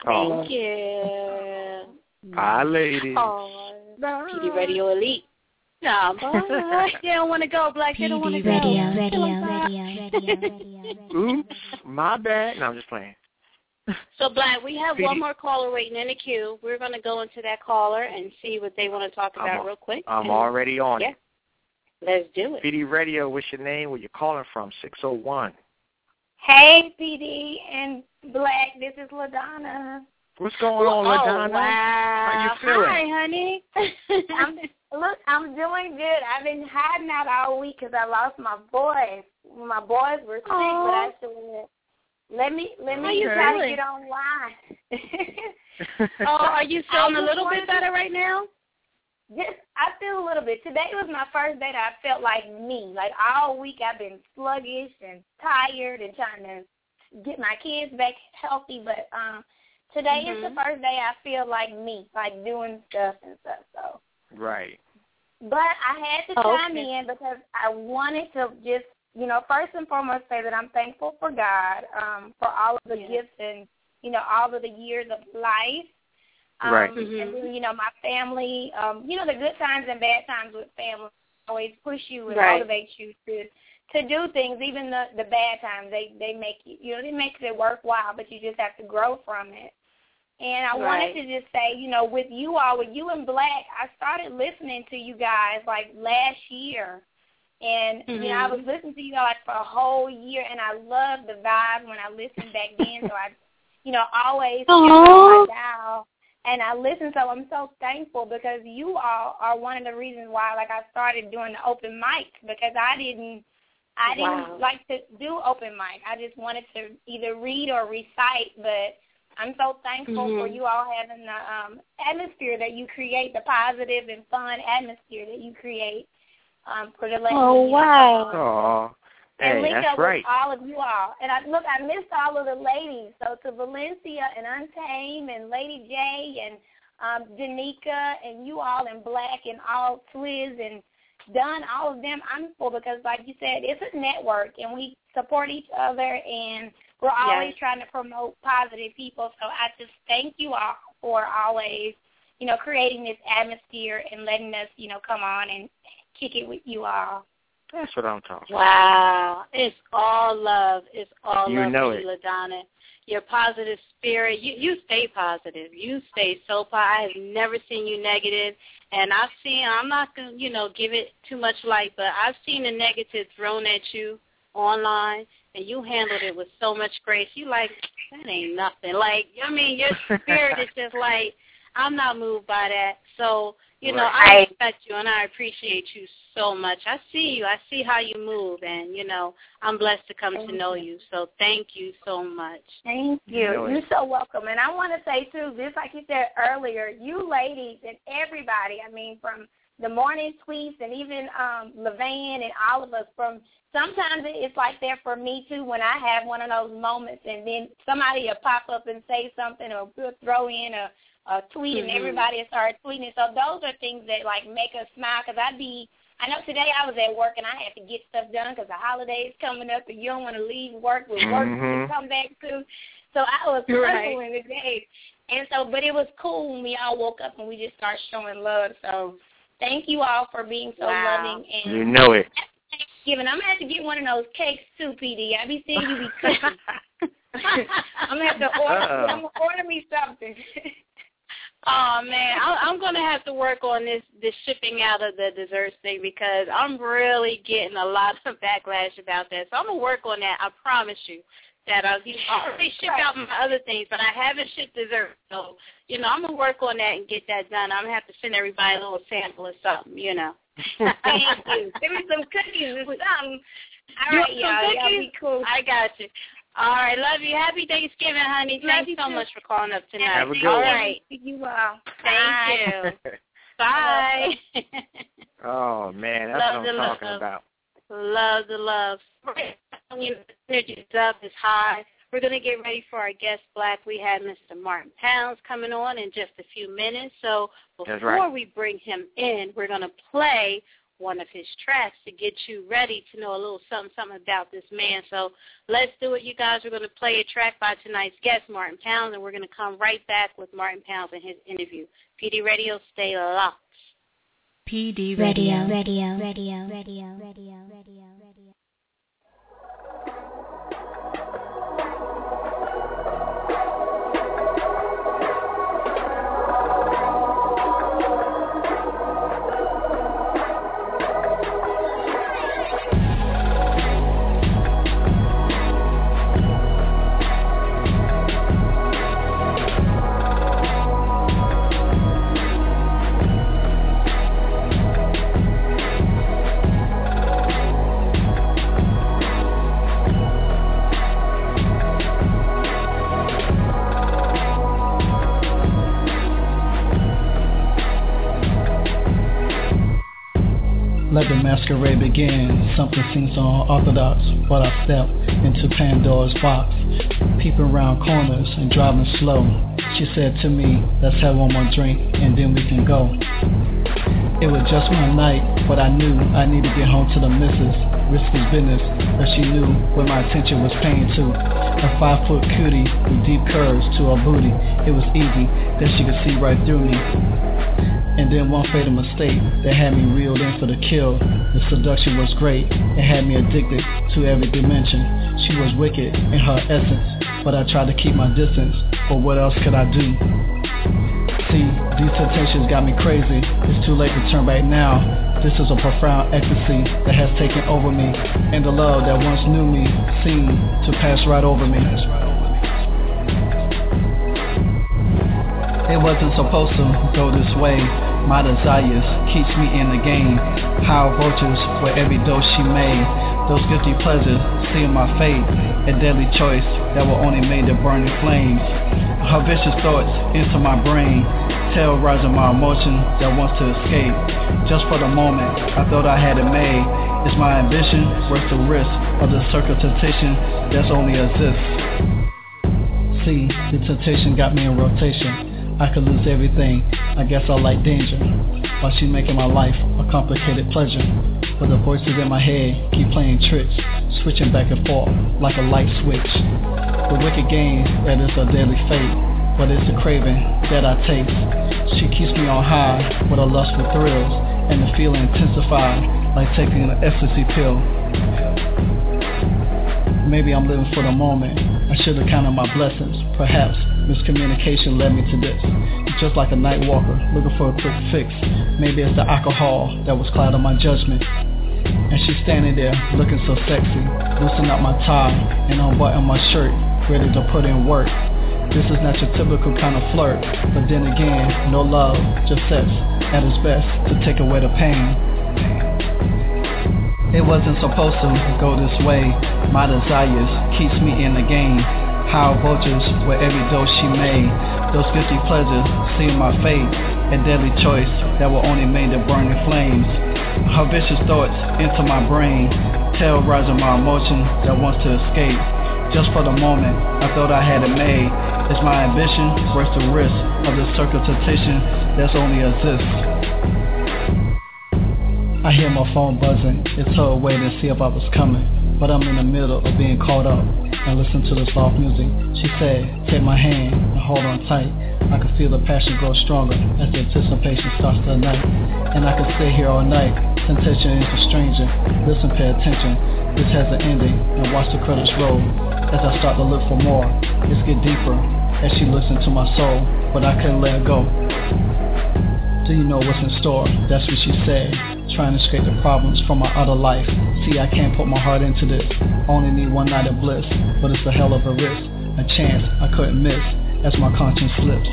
Oh, Thank you. hi, ladies. Oh, PD Radio Elite. Nah, bye. they don't want to go, Black. They don't want to go. Radio, Tell radio, them bye. radio, radio, radio. Oops, my bad. No, I'm just playing. So, Black, we have PD. one more caller waiting in the queue. We're going to go into that caller and see what they want to talk about I'm, real quick. I'm And- already on yeah. it. Let's do it. PD Radio, what's your name? Where you calling from? 601. Hey, PD and Black. This is LaDonna. What's going on, oh, LaDonna? Oh, wow. How you feeling? Hi, honey. I'm, look, I'm doing good. I've been hiding out all week because I lost my boys. My boys were sick, Aw. but I said, let me let me you try to get online. Oh, are you feeling a little bit better right now? Yes, I feel a little bit. Today was my first day that I felt like me. Like all week I've been sluggish and tired and trying to get my kids back healthy, but um today is the Mhm. first day I feel like me, like doing stuff and stuff. So Right. but I had to Oh, chime okay. in because I wanted to just, you know, first and foremost say that I'm thankful for God, um, for all of the Yeah. gifts and, you know, all of the years of life. Um, Right. And then, you know, my family, um, you know, the good times and bad times with family always push you and Right. motivate you to to do things, even the the bad times. They they make you, you know, it makes it worthwhile, but you just have to grow from it. And I wanted to just say, you know, with you all, with you and Black, I started listening to you guys like last year. And, you know, I was listening to you like for a whole year, and I loved the vibe when I listened back then. so I, you know, always kept my dial. And I listen. so I'm so thankful because you all are one of the reasons why, like, I started doing the open mics because I didn't, I didn't Wow. like to do open mic. I just wanted to either read or recite, but I'm so thankful for Mhm. you all having the um, atmosphere that you create, the positive and fun atmosphere that you create um, for the ladies. Oh, wow. And hey, link that's up right. with all of you all. And I look, I missed all of the ladies. So to Valencia and Untame and Lady J and um, Danica and you all in Black and all Twiz and Done, all of them, I'm full because like you said, it's a network and we support each other and we're always Yes. trying to promote positive people. So I just thank you all for always, you know, creating this atmosphere and letting us, you know, come on and kick it with you all. That's what I'm talking Wow. It's all love. It's all You love know it. LaDonna. Your positive spirit. You you stay positive. You stay so positive. I have never seen you negative. And I've seen I'm not gonna, you know, give it too much light, but I've seen the negative thrown at you online and you handled it with so much grace. You like, that ain't nothing. Like I mean, your spirit is just like I'm not moved by that. So, you know, I respect you and I appreciate you so much. I see you. I see how you move and, you know, I'm blessed to come to know you. So thank you so much. Thank you. You know You're so welcome. And I want to say, too, just like you said earlier, you ladies and everybody, I mean, from the morning tweets and even um Levan and all of us from sometimes it's like that for me too when I have one of those moments and then somebody will pop up and say something or we'll throw in a, a tweet and Mhm. everybody will start tweeting. So those are things that like make us smile because I'd be I know today I was at work and I had to get stuff done because the holidays coming up and you don't want to leave work with work Mhm. to come back to. So I was Right. hustling today. And so, but it was cool when we all woke up and we just started showing love. So thank you all for being so Wow. loving. And You know it. Thanksgiving, I'm going to have to get one of those cakes too, PD. I be seeing you be cooking. I'm going to have to order, Uh-oh. I'm gonna order me something. Oh man, I, I'm gonna have to work on this this shipping out of the desserts thing because I'm really getting a lot of backlash about that. So I'm gonna work on that. I promise you that I'll you know, I already shipped out my other things, but I haven't shipped dessert. So you know, I'm gonna work on that and get that done. I'm gonna have to send everybody a little sample or something. You know. Thank you. Give me some cookies or something. All some y'all. Y'all cookies? be cool. I got you. All right, love you. Happy Thanksgiving, honey. Love Thanks you so too. much for calling up tonight. Have a good All one. right. You all. Thank you. Bye. oh man, that's Love what I'm talking love. about. love the love. Energy is up, is high. We're going to get ready for our guest black. We have Mr. Martin Pounds coming on in just a few minutes. So before right. we bring him in, we're going to play one of his tracks to get you ready to know a little something, something about this man. So let's do it, you guys. We're going to play a track by tonight's guest, Martin Pounds, and we're going to come right back with Martin Pounds and his interview. PD Radio, stay locked. PD Radio, Radio. radio, radio, radio, radio, radio, radio. Masquerade began. Something seems unorthodox, but I step into Pandora's box. Peeping around corners and driving slow. She said to me, let's have one more drink and then we can go. It was just one night, but I knew I needed to get home to the missus. Risky business, but she knew where my attention was paying to. A five foot cutie with deep curves to her booty. It was easy that she could see right through me. And then one fatal mistake that had me reeled in for the kill. The seduction was great, and had me addicted to every dimension. She was wicked in her essence, but I tried to keep my distance. But what else could I do? See, these temptations got me crazy. It's too late to turn back now. This is a profound ecstasy that has taken over me, and the love that once knew me seemed to pass right over me. It wasn't supposed to go this way. My desires keeps me in the game. How vultures for every dose she made. Those guilty pleasures seal my fate. A deadly choice that will only make the burning flames. Her vicious thoughts into my brain. Terrorizing my emotion that wants to escape. Just for the moment, I thought I had it made. Is my ambition worth the risk of the circle temptation that's only exists? See, the temptation got me in rotation. I could lose everything. I guess I like danger. While she making my life a complicated pleasure. But the voices in my head keep playing tricks, switching back and forth like a light switch. The wicked game that is a deadly fate, but it's a craving that I taste. She keeps me on high with a lustful thrills, and the feeling intensified like taking an ecstasy pill. Maybe I'm living for the moment. I should have counted my blessings. Perhaps miscommunication led me to this. Just like a night walker looking for a quick fix. Maybe it's the alcohol that was clouding my judgment. And she's standing there looking so sexy. Loosen up my tie and unbutton my shirt, ready to put in work. This is not your typical kind of flirt, but then again, no love, just sex at its best to take away the pain. It wasn't supposed to go this way. My desires keeps me in the game. How vultures with every dose she made. Those guilty pleasures seal my fate. A deadly choice that will only make the burning flames. Her vicious thoughts into my brain. Terrorizing my emotion that wants to escape. Just for the moment, I thought I had it made. Is my ambition worth the risk of the circle that's only exists? I hear my phone buzzing, it's her way to see if I was coming. But I'm in the middle of being caught up and listen to the soft music. She said, take my hand and hold on tight. I can feel the passion grow stronger as the anticipation starts to ignite. And I can stay here all night. Temptation is a stranger. Listen, pay attention. This has an ending and watch the credits roll. As I start to look for more, it's get deeper as she looks into my soul. But I couldn't let go. Do you know what's in store? That's what she said trying to escape the problems from my other life. See, I can't put my heart into this. Only need one night of bliss, but it's a hell of a risk, a chance I couldn't miss as my conscience slips.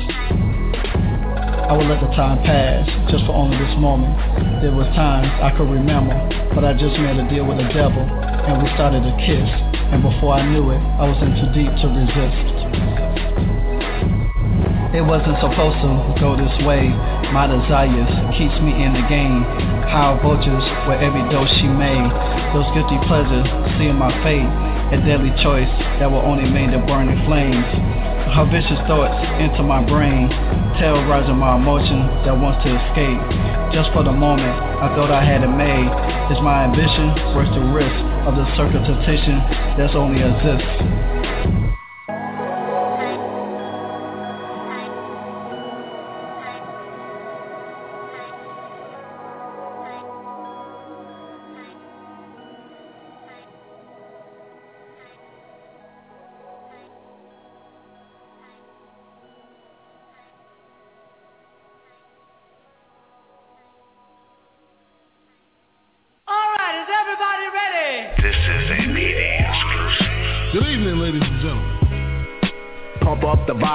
I would let the time pass just for only this moment. There was times I could remember, but I just made a deal with the devil, and we started to kiss. And before I knew it, I was in too deep to resist. It wasn't supposed to go this way. My desires keeps me in the game. How vultures with every dose she made. Those guilty pleasures seal my fate. A deadly choice that will only make the burning flames. Her vicious thoughts into my brain, terrorizing my emotion that wants to escape. Just for the moment, I thought I had it made. Is my ambition worth the risk of the circle temptation that's only exists?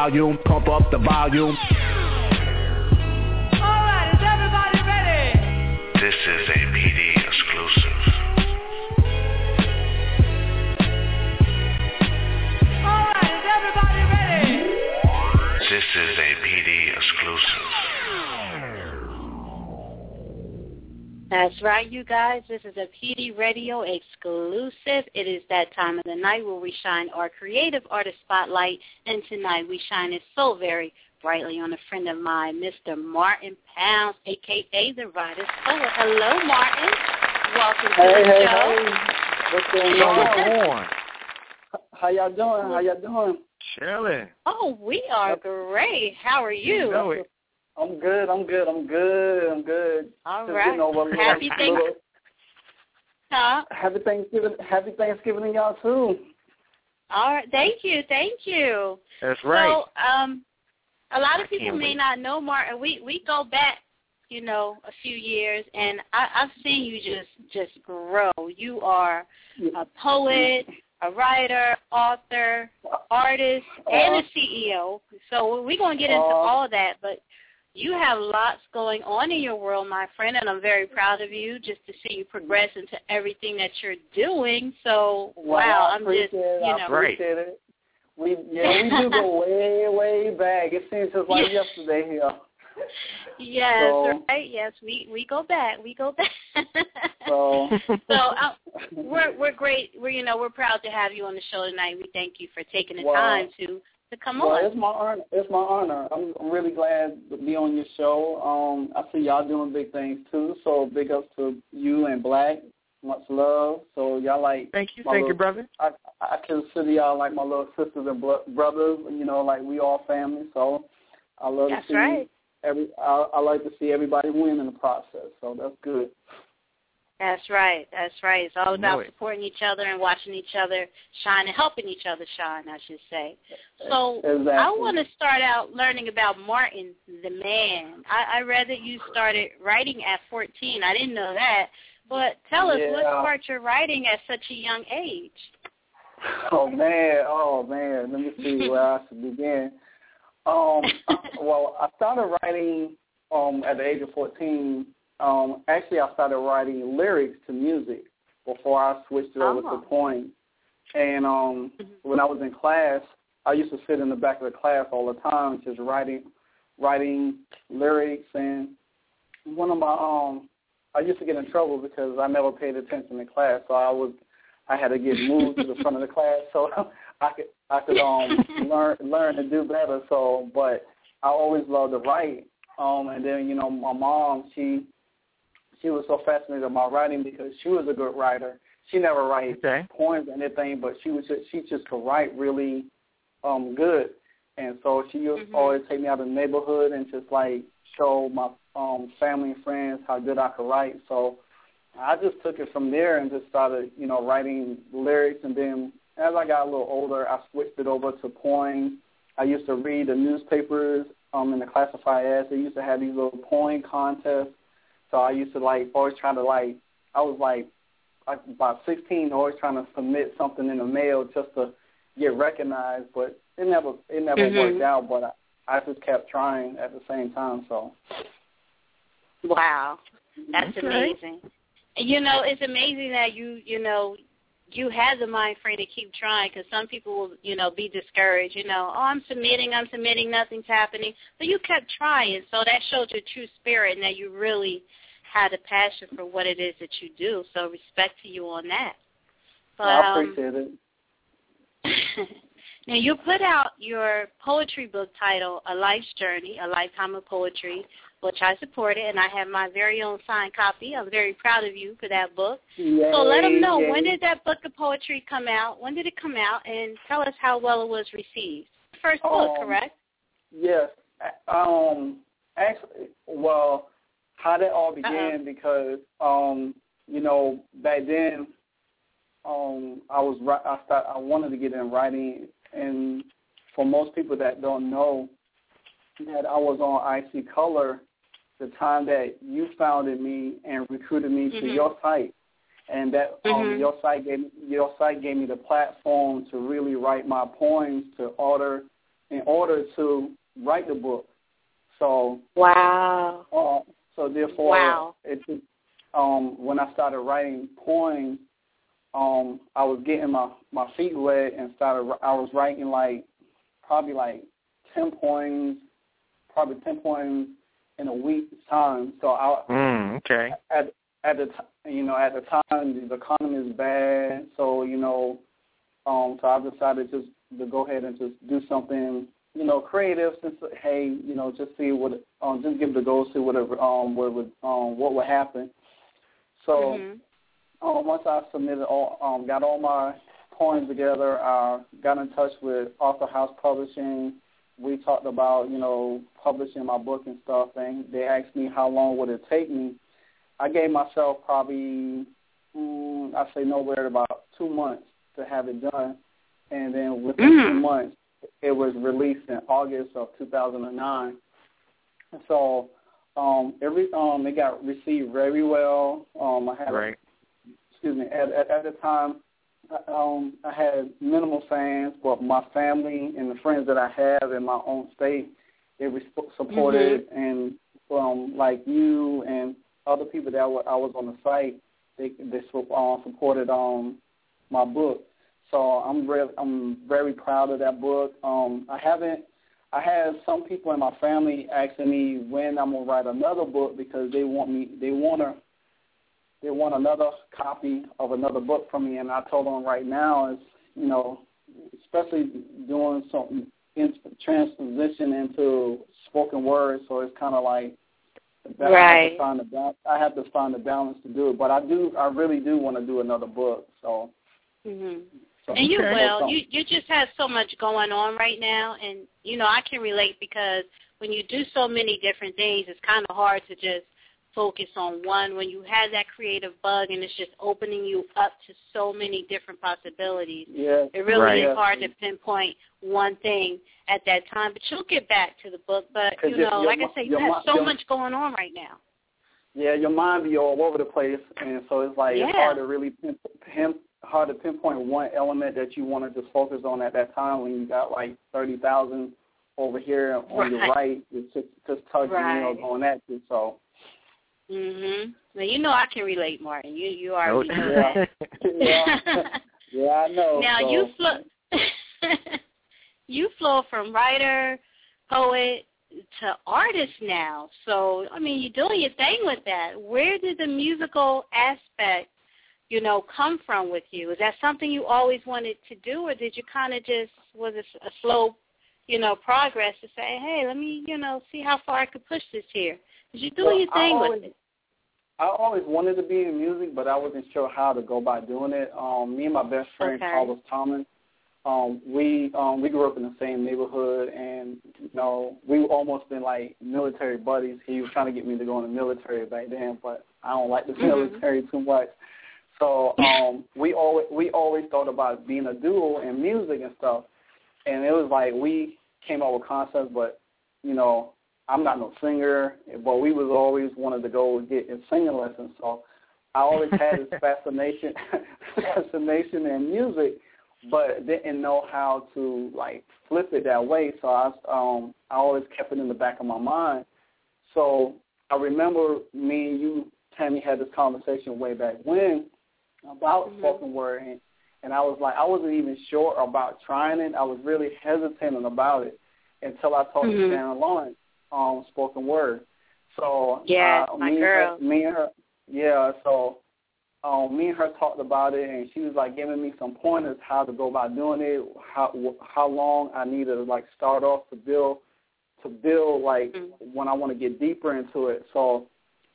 Volume, pump up the volume. Alright, is everybody ready? This is a PD exclusive. Alright, is everybody ready? This is a PD exclusive. That's right, you guys. This is a PD Radio exclusive. It is that time of the night where we shine our creative artist spotlight, and tonight we shine it so very brightly on a friend of mine, Mr. Martin Pounds, aka the Writer's Poet. Hello, Martin. Welcome to Hey, the hey, show. hey. What's going on? How y'all doing? How y'all doing? Chilling. Oh, we are great. How are you? know it. I'm good. I'm good. I'm good. I'm good. All Just right. getting over little- Happy Thanksgiving. Huh? Happy Thanksgiving. Happy Thanksgiving to y'all too. All right. Thank you. Thank you. That's right. So, um, a lot of people may wait. not know Martin. We we go back, you know, a few years, and I, I've seen you just just grow. You are a poet, a writer, author, artist, and a CEO. So we're going to get into Uh, all of that, but. You have lots going on in your world, my friend, and I'm very proud of you just to see you progress into everything that you're doing. So, Well, wow, I I'm just, appreciate it. you I know. appreciate it. We yeah, we do go way way back. It seems just like yesterday here. Yes, So- right. Yes, we we go back. We go back. So so uh, we're we're great. We're you know we're proud to have you on the show tonight. We thank you for taking the Well, time to to come well, on. it's my honor. It's my honor. I'm I'm really glad to be on your show. Um, I see y'all doing big things too. So big ups to you and Black. Much love. So y'all like. Thank you, my thank you, brother. I I consider y'all like my little sisters and bro- brothers. You know, like we all family. So I love That's to see right. every. I, I like to see everybody win in the process. So that's good. That's right. That's right. It's all about it. supporting each other and watching each other shine and helping each other shine. I should say. So Exactly. I want to start out learning about Martin, the man. I, I read that you started writing at 14. I didn't know that. But tell us what Yeah. sparked your writing at such a young age. Oh man, oh man. Let me see where I should begin. Um, well, I started writing um at the age of fourteen. Um, actually, I started writing lyrics to music before I switched it over Oh. to poems. And um, when I was in class, I used to sit in the back of the class all the time, just writing, writing lyrics. And one of my um, I used to get in trouble because I never paid attention in class, so I was I had to get moved to the front of the class so I could I could um learn learn to do better. So, but I always loved to write. Um, and then you know my mom she she was so fascinated by writing because she was a good writer. She never write Okay. poems or anything, but she was just, she just could write really um good. And so she used to always take me out of the neighborhood and just like show my um family and friends how good I could write. So I just took it from there and just started, you know, writing lyrics. And then as I got a little older, I switched it over to poems. I used to read the newspapers um, in the classified ads. They used to have these little poem contests. So I used to like always try to like I was like like about 16, always trying to submit something in the mail just to get recognized. But it never it never Mhm. worked out. But I, I just kept trying at the same time. So Wow, that's Okay. amazing. You know, it's amazing that you, you know, you had the mind frame to keep trying because some people will, you know, be discouraged. You know, oh, I'm submitting, I'm submitting, nothing's happening. But you kept trying, so that showed your true spirit and that you really had a passion for what it is that you do. So respect to you on that. But, I um, appreciate it. now you put out your poetry book titled A Life's Journey, A Lifetime of Poetry, which I supported, and I have my very own signed copy. I'm very proud of you for that book. so let them know Yay, when did that book of poetry come out? When did it come out? And tell us how well it was received. First book, Um, correct? Yes. Um. Actually, well, how that all began because um, you know, back then, um, I was I start I wanted to get in writing, and for most people that don't know, that I was on IC Color, the time that you founded me and recruited me to Mhm. your site, and that um, Mhm. your site gave your site gave me the platform to really write my poems to order in order to write the book. So wow. uh, so therefore, Wow. it um, when I started writing poems, um, I was getting my my feet wet and started. I was writing like probably like ten poems, probably ten poems in a week's time. So I Mm, okay. at at the t- you know at the time the economy is bad, so you know, um, so I decided just to go ahead and just do something you know creative. Since hey, you know, just see what um, just give it a go, see whatever um what would um what would happen. So Mm-hmm. Um, once I submitted all um got all my poems together, I got in touch with Author House Publishing. We talked about you know publishing my book and stuff, and they asked me how long would it take me. I gave myself probably mm, I say nowhere about two months to have it done, and then within two months it was released in August of 2009. And so um, every um, it got received very well. Um, I had Right. Excuse me at, at, at the time um, I had minimal fans, but my family and the friends that I have in my own state, they were sp- supported, and um, like you and other people that I was on the site, they they uh, supported um my book. So I'm re- I'm very proud of that book. Um, I haven't. I have some people in my family asking me when I'm gonna write another book because they want me. They wanna they want another copy of another book from me, and I told them right now is you know, especially doing some in, transposition into spoken word, so it's kind of like that I have Right. to find a ba- I have to find balance to do it, but I do I really do want to do another book, so. hmm so And you will. You you just have so much going on right now, and you know I can relate because when you do so many different things, it's kind of hard to just focus on one. When you have that creative bug, and it's just opening you up to so many different possibilities, Yeah, it really right. is hard to pinpoint one thing at that time. But you'll get back to the book. But you know, your like I say, you have so your- much going on right now. Yeah, your mind be all over the place, and so it's like it's hard to really pin, pin, hard to pinpoint one element that you want to just focus on at that time when you got like thirty thousand over here on your Right. right, it's just just touching, you know, Right. going at you. So Mhm. Well, you know I can relate, Martin. You you already know yeah, that. yeah, yeah, I know. Now so. you flow you flow from writer, poet to artist now. So I mean, you're doing your thing with that. Where did the musical aspect, you know, come from with you? Is that something you always wanted to do, or did you kind of just was it a slow, you know, progress to say, hey, let me, you know, see how far I could push this here? Because you're doing Well, your thing always- with it. I always wanted to be in music, but I wasn't sure how to go about doing it. Um, me and my best friend Okay. Carlos Thomas, um, we um, we grew up in the same neighborhood, and you know we almost been like military buddies. He was trying to get me to go in the military back then, but I don't like the Mhm. military too much. So um, we always we always thought about being a duo in music and stuff, and it was like we came up with concepts, but you know I'm not no singer, but we was always wanted to go get in singing lessons. So I always had this fascination fascination in music, but didn't know how to like flip it that way. So I um I always kept it in the back of my mind. So I remember me and you, Tammy, had this conversation way back when about Mhm. spoken word, and, and I was like, I wasn't even sure about trying it. I was really hesitant about it until I talked Mhm. to Sharon Lawrence on spoken word. So Yeah, uh, my me girl. And her, me and her, yeah. So um, me and her talked about it, and she was like giving me some pointers how to go about doing it, how how long I need to like start off to build to build like when I want to get deeper into it. So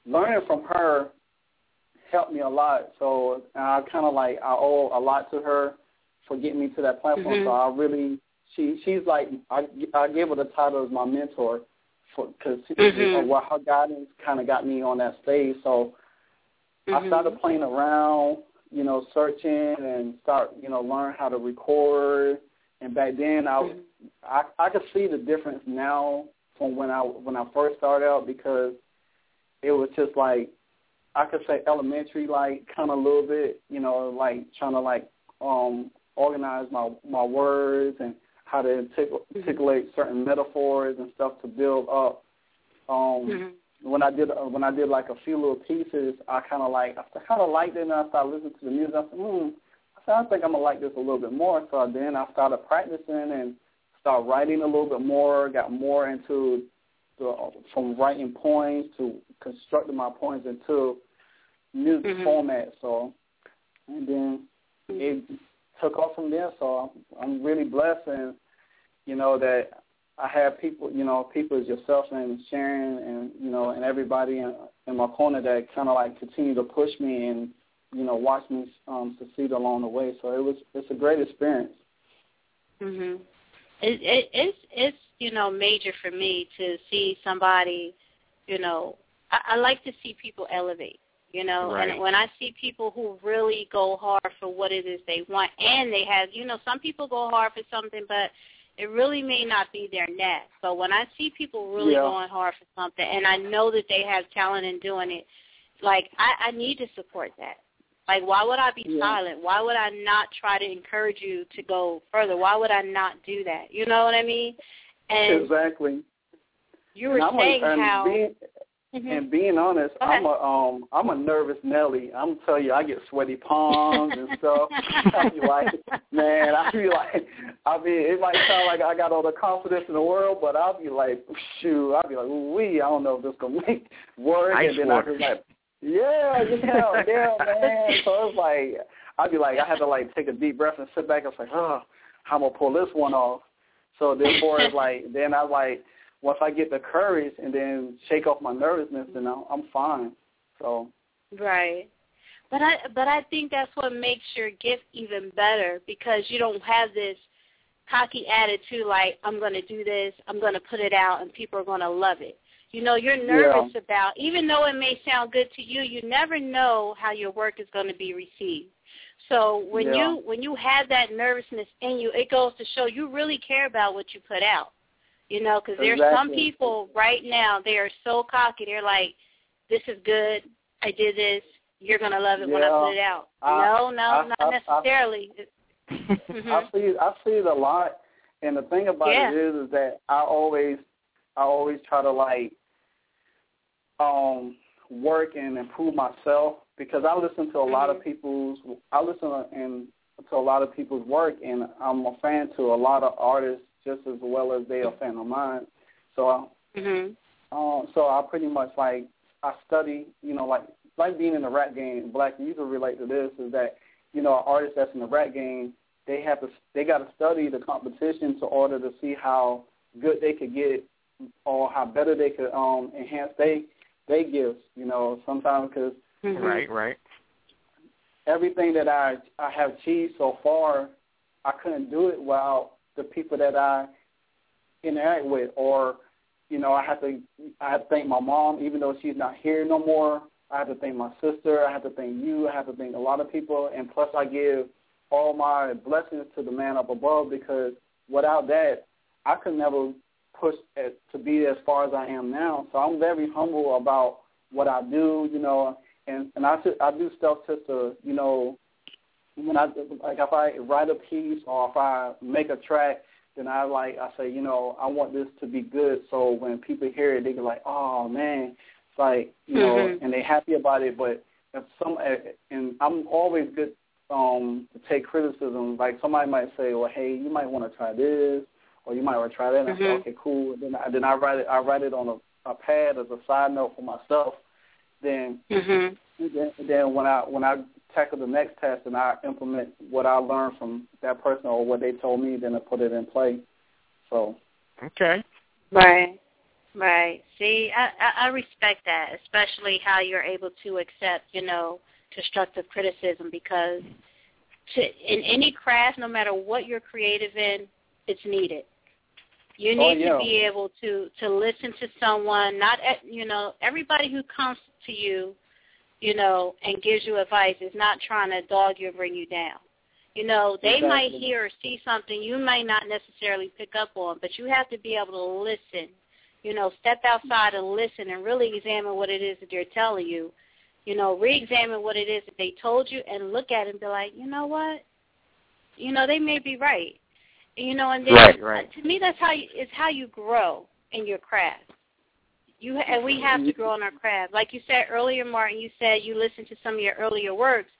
learning from her helped me a lot. So I kind of like I owe a lot to her for getting me to that platform. Mhm. So I really she she's like I I gave her the title as my mentor because Mhm. well, her guidance kind of got me on that stage. So I Mhm. started playing around, you know, searching and start, you know, learn how to record. And back then, I, Mhm. I, I could see the difference now from when I when I first started out because it was just like I could say elementary, like kind of a little bit, you know, like trying to like um organize my my words and how to articulate certain metaphors and stuff to build up. Um, Mhm. when I did uh, when I did like a few little pieces, I kind of like I kind of liked it, and I started listening to the music. I said, hmm, I said I think I'm gonna like this a little bit more. So then I started practicing and started writing a little bit more. Got more into the from writing poems to constructing my poems into music Mhm. format. So, and then it took off from there. So I'm, I'm really blessed, and you know that I have people, you know, people as yourself and Sharon, and you know, and everybody in, in my corner that kind of like continue to push me and you know watch me um, succeed along the way. So it was it's a great experience. Mhm. It, it it's it's you know major for me to see somebody, you know, I, I like to see people elevate. You know, Right. and when I see people who really go hard for what it is they want, and they have, you know, some people go hard for something, but it really may not be their next. So when I see people really Yeah. going hard for something, and I know that they have talent in doing it, like I, I need to support that. Like, why would I be Yeah. silent? Why would I not try to encourage you to go further? Why would I not do that? You know what I mean? And exactly. you were And saying how. being, Mhm. and being honest, Go I'm a um I'm a nervous Nelly. I'm tell you, I get sweaty palms and stuff. I be like, man, I be like, I mean, it might sound like I got all the confidence in the world, but I'll be like, shoot, I'll be like, we, I don't know if this gonna make work, Ice and then water. I be like, yeah, yeah, yeah, man. So it's like I'd be like, I had to like take a deep breath and sit back and say, oh, how I'm gonna pull this one off. So therefore, it's like then I like once I get the courage and then shake off my nervousness, then I'm, I'm fine. So Right. But I but I think that's what makes your gift even better because you don't have this cocky attitude like I'm going to do this, I'm going to put it out and people are going to love it. You know, you're nervous about even though it may sound good to you, you never know how your work is going to be received. So when Yeah. you when you have that nervousness in you, it goes to show you really care about what you put out. You know, because there's some people right now they are so cocky. They're like, "This is good. I did this. You're gonna love it when I put it out." I- no, no, I- not I- necessarily. Mhm. I see I see it a lot, and the thing about Yeah. it is, is that I always I always try to like um work and improve myself because I listen to a lot of people's I listen and to a lot of people's work, and I'm a fan to a lot of artists just as well as they are a fan of mine. So I, Mhm. um, so I pretty much like I study, you know, like like being in the rap game. Black, you can relate to this. Is that you know, an artist that's in the rap game, they have to they got to study the competition to order to see how good they could get or how better they could um enhance they they gifts. You know, sometimes because Right, right. everything that I I have achieved so far, I couldn't do it without the people that I interact with, or you know, I have to I have to thank my mom, even though she's not here no more. I have to thank my sister. I have to thank you. I have to thank a lot of people, and plus I give all my blessings to the man up above because without that, I could never push at, to be as far as I am now. So I'm very humble about what I do, you know, and and I I do stuff just to you know when I like if I write a piece or if I make a track, then I like I say you know I want this to be good. So when people hear it, they can like oh man, it's like you know, Mhm. and they're happy about it. But if some and I'm always good um to take criticism. Like somebody might say, well hey, you might want to try this or you might want to try that. And I say okay cool. Then I, then I write it I write it on a, a pad as a side note for myself. Then Mhm. then, then when I when I tackle the next test and I implement what I learned from that person or what they told me, then I put it in play. So Okay. Right. Right. See, I, I I respect that, especially how you're able to accept, you know, constructive criticism because to in any craft, no matter what you're creative in, it's needed. You Oh, need yeah. to be able to to listen to someone, not at, you know, everybody who comes to you, you know, and gives you advice is not trying to dog you or bring you down. You know, they might hear or see something you might not necessarily pick up on, but you have to be able to listen. You know, step outside and listen and really examine what it is that they're telling you. You know, re-examine what it is that they told you and look at it and be like, you know what? You know, they may be right. You know, and then Right, right. to me, that's how you, it's how you grow in your craft. You and we have to grow in our craft. Like you said earlier, Martin, you said you listened to some of your earlier works,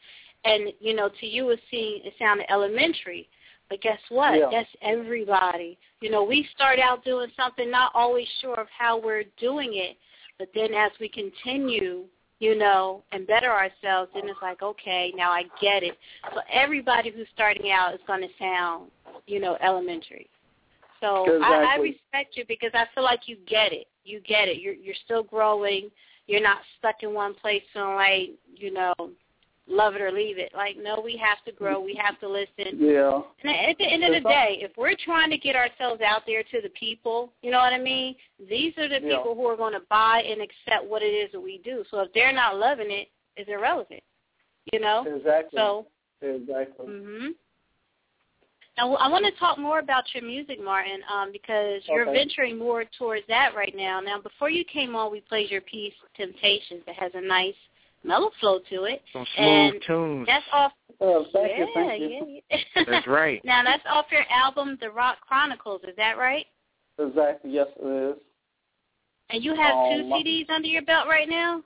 and you know, to you it seemed it sounded elementary. But guess what? Yeah. That's everybody. You know, we start out doing something, not always sure of how we're doing it, but then as we continue, you know, and better ourselves, then it's like, okay, now I get it. So everybody who's starting out is going to sound, you know, elementary. So I, I respect you because I feel like you get it. You get it. You're you're still growing. You're not stuck in one place feeling like, you know, love it or leave it. Like, no, we have to grow. We have to listen. Yeah. And at the end of the day, if we're trying to get ourselves out there to the people, you know what I mean? These are the Yeah. people who are going to buy and accept what it is that we do. So if they're not loving it, it's irrelevant. You know? Exactly. So, Exactly. hmm now I want to talk more about your music, Martin, um, because you're Okay. venturing more towards that right now. Now, before you came on, we played your piece "Temptations" that has a nice mellow flow to it, Some smooth and tunes. that's off. Oh, thank yeah, you, thank you. yeah, yeah. That's right. Now that's off your album, The Rock Chronicles. Is that right? Exactly. Yes, it is. And you have two Um, my- CDs under your belt right now.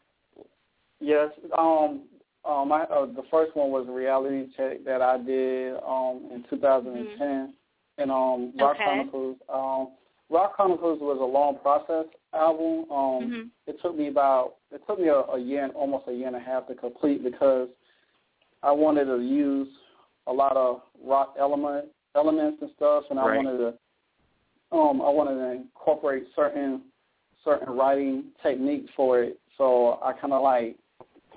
Yes. Um. Um. I, uh, the first one was a reality check that I did um in 2010, and um Rock Okay. Chronicles. Um, Rock Chronicles was a long process album. Um, Mhm. it took me about it took me a, a year, and almost a year and a half to complete because I wanted to use a lot of rock element elements and stuff, and I Right. wanted to um I wanted to incorporate certain certain writing techniques for it. So I kind of like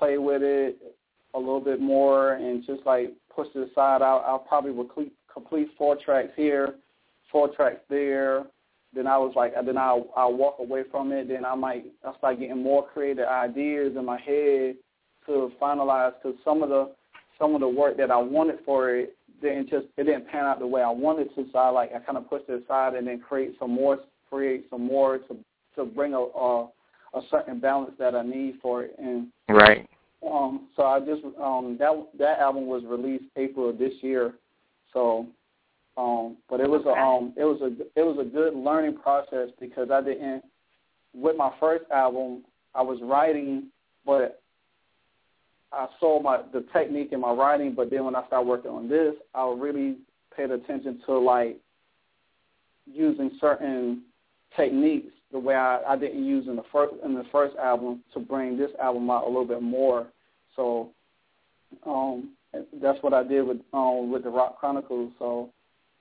play with it a little bit more and just like push it aside. I'll, I'll probably complete, complete four tracks here, four tracks there. Then I was like, then I'll, I'll walk away from it. Then I might I start getting more creative ideas in my head to finalize. Because some of the some of the work that I wanted for it didn't just it didn't pan out the way I wanted to. So I like I kind of pushed it aside and then create some more, create some more to to bring a a, a certain balance that I need for it. And Right. um, so I just um that that album was released April of this year. So um but it was a um it was a it was a good learning process because I didn't with my first album I was writing but I saw my the technique in my writing but then when I started working on this I really paid attention to like using certain techniques the way I, I didn't use in the first in the first album to bring this album out a little bit more. So um, that's what I did with um, with the Rock Chronicles. So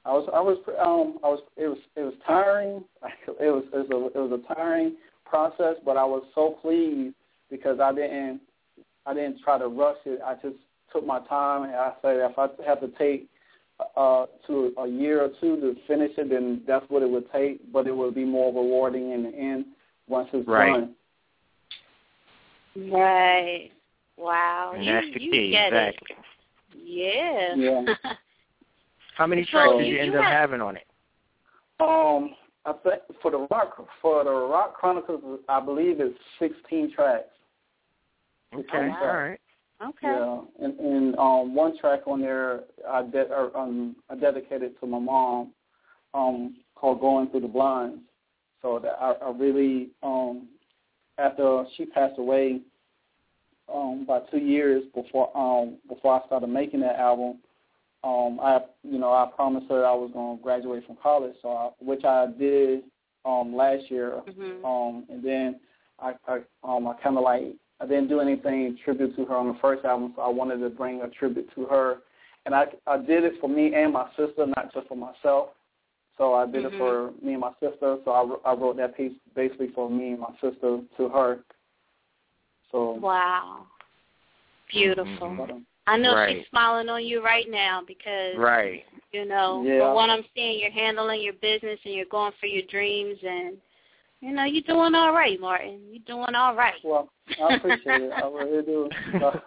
I was I was um, I was it was it was tiring. It was it was a, it was a tiring process, but I was so pleased because I didn't I didn't try to rush it. I just took my time, and I said if I have to take uh, to a year or two to finish it, then that's what it would take. But it would be more rewarding in the end once it's Right. done. Right. Wow. And you, that's the you key, get exactly. it. Yeah. Yeah. How many So tracks did you- you end you up having on it? Um, I think for the rock for the Rock Chronicles, I believe it's sixteen tracks. Okay. wow. All right. Okay. Yeah, and, and um, one track on there I de- or, um, I dedicated to my mom, um, called "Going Through the Blinds." So that I, I really, um, after she passed away, um, about two years before um, before I started making that album, um, I you know I promised her I was going to graduate from college, so I, which I did um, last year, Mhm. um, and then I, I um I kind of like I didn't do anything tribute to her on the first album, so I wanted to bring a tribute to her, and I I did it for me and my sister, not just for myself. So I did Mhm. it for me and my sister. So I, I wrote that piece basically for me and my sister to her. So Wow. Beautiful. but, um, I know Right. she's smiling on you right now because Right. you know, Yeah. from what I'm seeing, you're handling your business and you're going for your dreams, and you know, you're doing all right, Martin. You're doing all right. well, I appreciate it. I really do.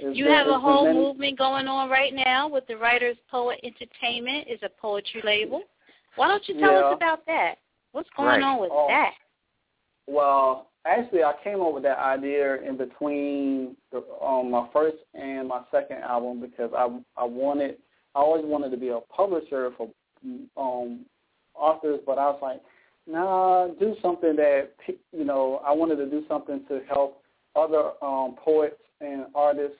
It's You been- have a whole many- movement going on right now with the Writers Poet Entertainment is a poetry label. Why don't you tell Yeah. us about that? What's going Right. on with Oh. that? Well, actually, I came up with that idea in between the, um, my first and my second album because I I wanted I always wanted to be a publisher for um, authors, but I was like, nah, do something that you know. I wanted to do something to help other um, poets and artists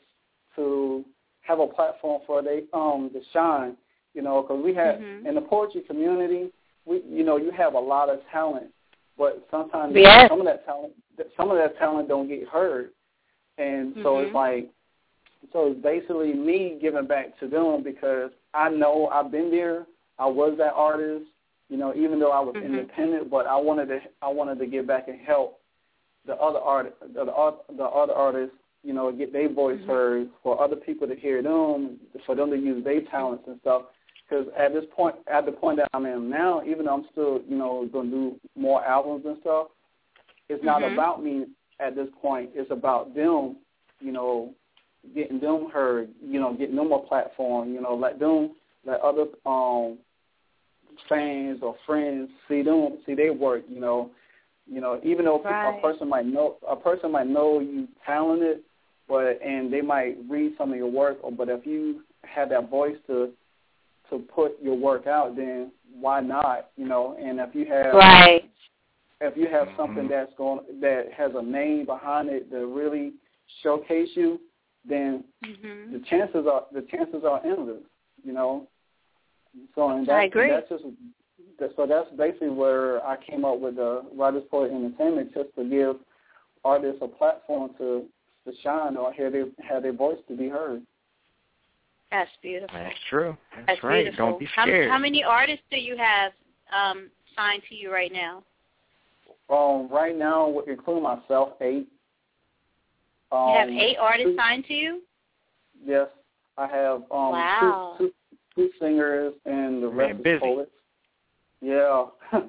to have a platform for they um to shine. You know, because we have Mhm. in the poetry community, we you know you have a lot of talent, but sometimes Yes. some of that talent some of that talent don't get heard. and so Mhm. it's like, so it's basically me giving back to them because I know I've been there. I was that artist, you know, even though I was Mhm. independent, but I wanted to I wanted to give back and help the other art the the, the other artists, you know, get their voice Mhm. heard for other people to hear them, for them to use their talents and stuff. Because at this point, at the point that I'm in now, even though I'm still, you know, going to do more albums and stuff, it's not Mhm. about me at this point. It's about them, you know, getting them heard, you know, getting them a platform, you know, let them, let other um fans or friends see them, see their work, you know, you know, even though Right. a person might know, a person might know you talented, but and they might read some of your work, or but if you have that voice to to put your work out, then why not, you know? And if you have Right. if you have something that's going that has a name behind it that really showcase you, then Mhm. the chances are the chances are endless, you know. So and I that's, agree. that's just so that's basically where I came up with the Writers Poet Entertainment just to give artists a platform to to shine or have their have their voice to be heard. That's beautiful. That's true. That's, That's right. beautiful. Don't be How, scared. how many artists do you have um, signed to you right now? Um, right now, including myself, eight. Um, you have eight artists two- signed to you? Yes, I have um Wow. two, two, two singers and the Man, rest busy. is poets. Yeah,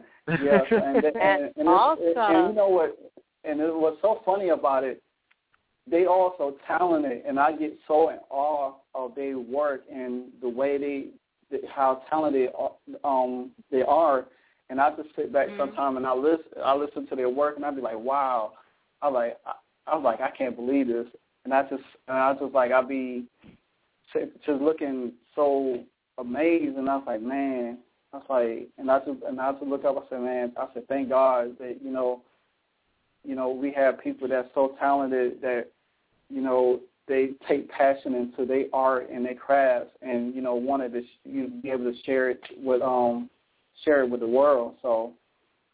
yes, and, and, and, and, it's- awesome. and you know what? And it, what's so funny about it, they all so talented, and I get so in awe of their work and the way they, the- how talented um they are. And I just sit back Mhm. sometime and I listen, I listen to their work, and I be like, wow. I like, I, I was like, I can't believe this, and I just, and I just like, I be just looking so amazed, and I was like, man, I was like, and I just, and I just look up, I said, man, I said, thank God that you know, you know, we have people that's so talented that, you know, they take passion into their art and their crafts, and you know, wanted to sh- you be able to share it with um, share it with the world. So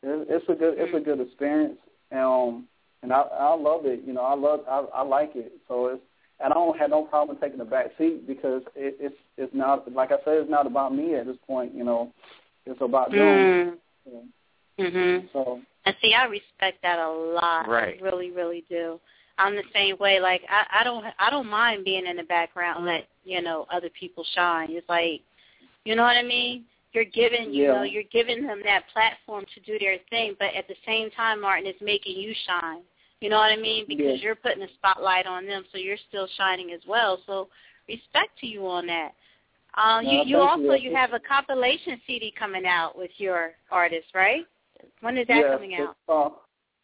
it, it's a good, it's a good experience, um, and I, I love it. You know, I love, I, I like it. So it's, and I don't have no problem taking the back seat because it, it's, it's not, like I said, it's not about me at this point. You know, it's about them. Mm. Mhm. So And see, I respect that a lot. Right. I really, really do. I'm the same way. Like I, I don't, I don't mind being in the background, and let you know other people shine. It's like, you know what I mean? You're giving, you Yeah. know, you're giving them that platform to do their thing, but at the same time, Martin, it's making you shine. You know what I mean? Because Yeah. you're putting a spotlight on them, so you're still shining as well. So respect to you on that. Uh, No, you you also you. you have a compilation CD coming out with your artist, right? When is that yes, coming out? it's, Uh,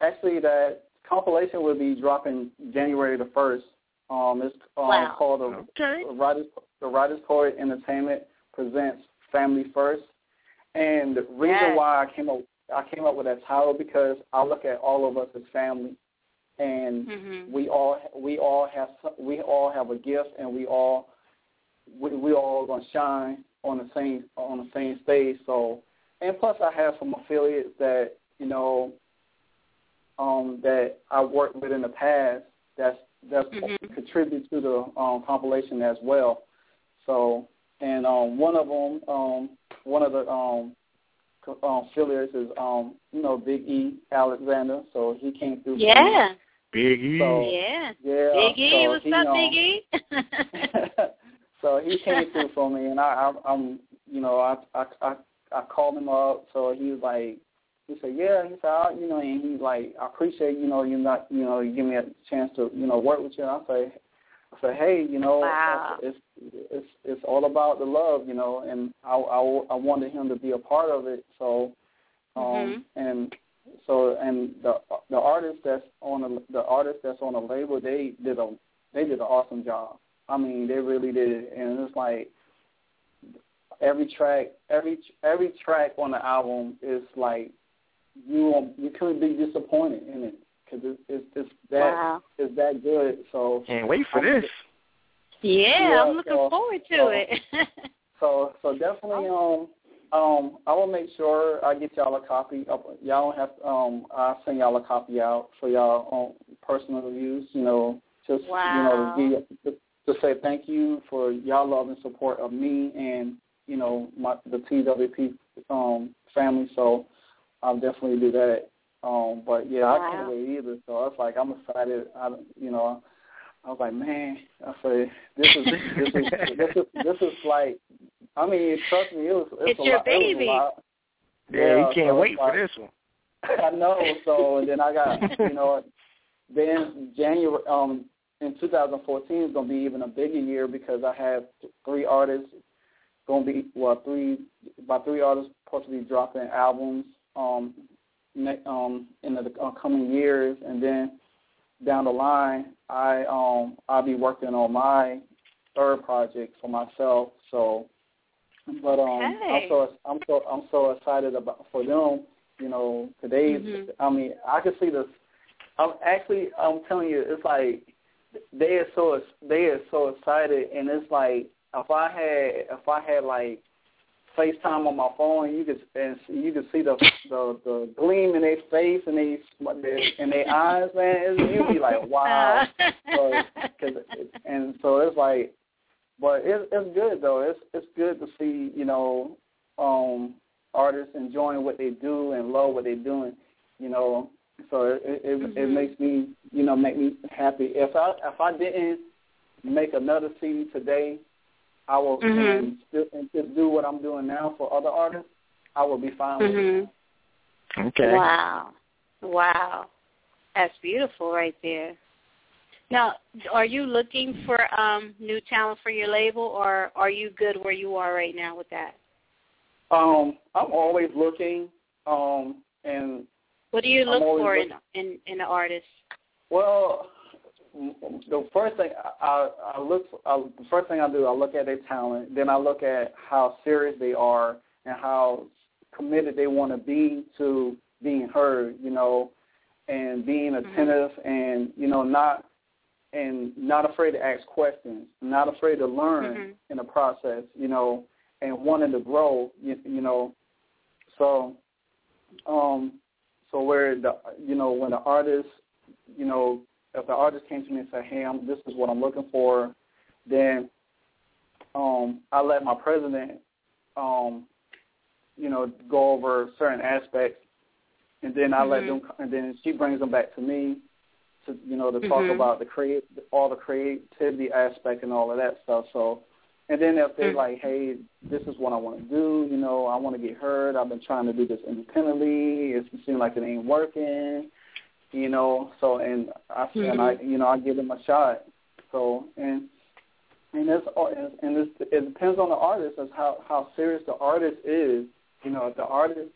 actually, that compilation will be dropping January the first. Um, it's um, Wow. called the Okay. the Writers the Writers Poet Entertainment presents Family First. And the reason Yes. why I came up I came up with that title because I look at all of us as family, and Mhm. we all we all have we all have a gift, and we all we, we all gonna shine on the same on the same stage. So, and plus I have some affiliates that you know um, that I worked with in the past that's that's Mhm. contribute to the um, compilation as well. So, and um, one of them, um, one of the um, um, affiliates is um, you know Big E Alexander. So he came through. Yeah. Big E. So, Yeah. yeah. Big E, so what's he, up, um, Big E? so he came through for me, and I, I, I'm, you know, I, I, I, I called him up. So he was like, he said, yeah. He said, I, you know, and he's like, I appreciate, you know, you not, you know, you give me a chance to, you know, work with you. And I say, I said, hey, you know, Wow. it's, it's, it's all about the love, you know, and I, I, I wanted him to be a part of it. So, um, Mhm. and so, and the the artist that's on the the artist that's on the label, they did a they did an awesome job. I mean, they really did, it, and it's like every track, every every track on the album is like you won't, you couldn't be disappointed in it because it's, it's it's that Wow. it's that good. So Can't wait for I'm- this. Yeah, Yeah, I'm looking so- forward to so- it. So so definitely um um I will make sure I get y'all a copy. Of, y'all don't have um I'll send y'all a copy out for y'all um, personal use. You know, just Wow. you know to, to to say thank you for y'all love and support of me and you know my the TWP um family. So I'll definitely do that. Um, but yeah, I can't wait either. So it's like I'm excited. I you know I was like, man, I say this is this is this is this is like I mean, trust me, it was it's, It's a your lot, It was baby. a lot. Yeah, you can't so wait it's for like- this one. I know. So and then I got you know, then January um in 2014 is gonna be even a bigger year because I have three artists gonna be well three by three artists supposed to be dropping albums um ne- um in the uh, coming years and then down the line I um I'll be working on my third project for myself so but um I'm so I'm so I'm so excited about for them you know today's Mhm. I mean I can see this I'm actually I'm telling you it's like they are so they are so excited and it's like if I had if I had like FaceTime on my phone you could and you could see the the the gleam in their face and they in their eyes man it's, you'd be like wow so, cause, and so it's like but it's it's good though it's it's good to see you know um artists enjoying what they do and love what they're doing you know so it it, it, it makes me you know make me happy if i if i didn't make another cd today i will Mhm. and, still, and just do what i'm doing now for other artists i will be fine with it Mhm. Okay. Wow. Wow. That's beautiful right there. Now, are you looking for um new talent for your label or are you good where you are right now with that? um i'm always looking um and What do you look for in in in an artist? Well, the first thing I, I look, I, the first thing I do, I look at their talent. Then I look at how serious they are and how committed they want to be to being heard. You know, and being attentive and you know not and not afraid to ask questions, not afraid to learn Mhm. in the process. You know, and wanting to grow. You, you know, so um, so where the you know when the artist you know if the artist came to me and said, "Hey, I'm, this is what I'm looking for," then um, I let my president, um, you know, go over certain aspects, and then I let Mhm. them, and then she brings them back to me, to you know, to talk Mhm. about the create all the creativity aspect and all of that stuff. So, and then if they're Mhm. like, "Hey, this is what I want to do," you know, I want to get heard. I've been trying to do this independently. It seems like it ain't working you know. So and I and I you know I give them a shot. So and and it's and it's, it depends on the artist as how how serious the artist is. You know, if the artist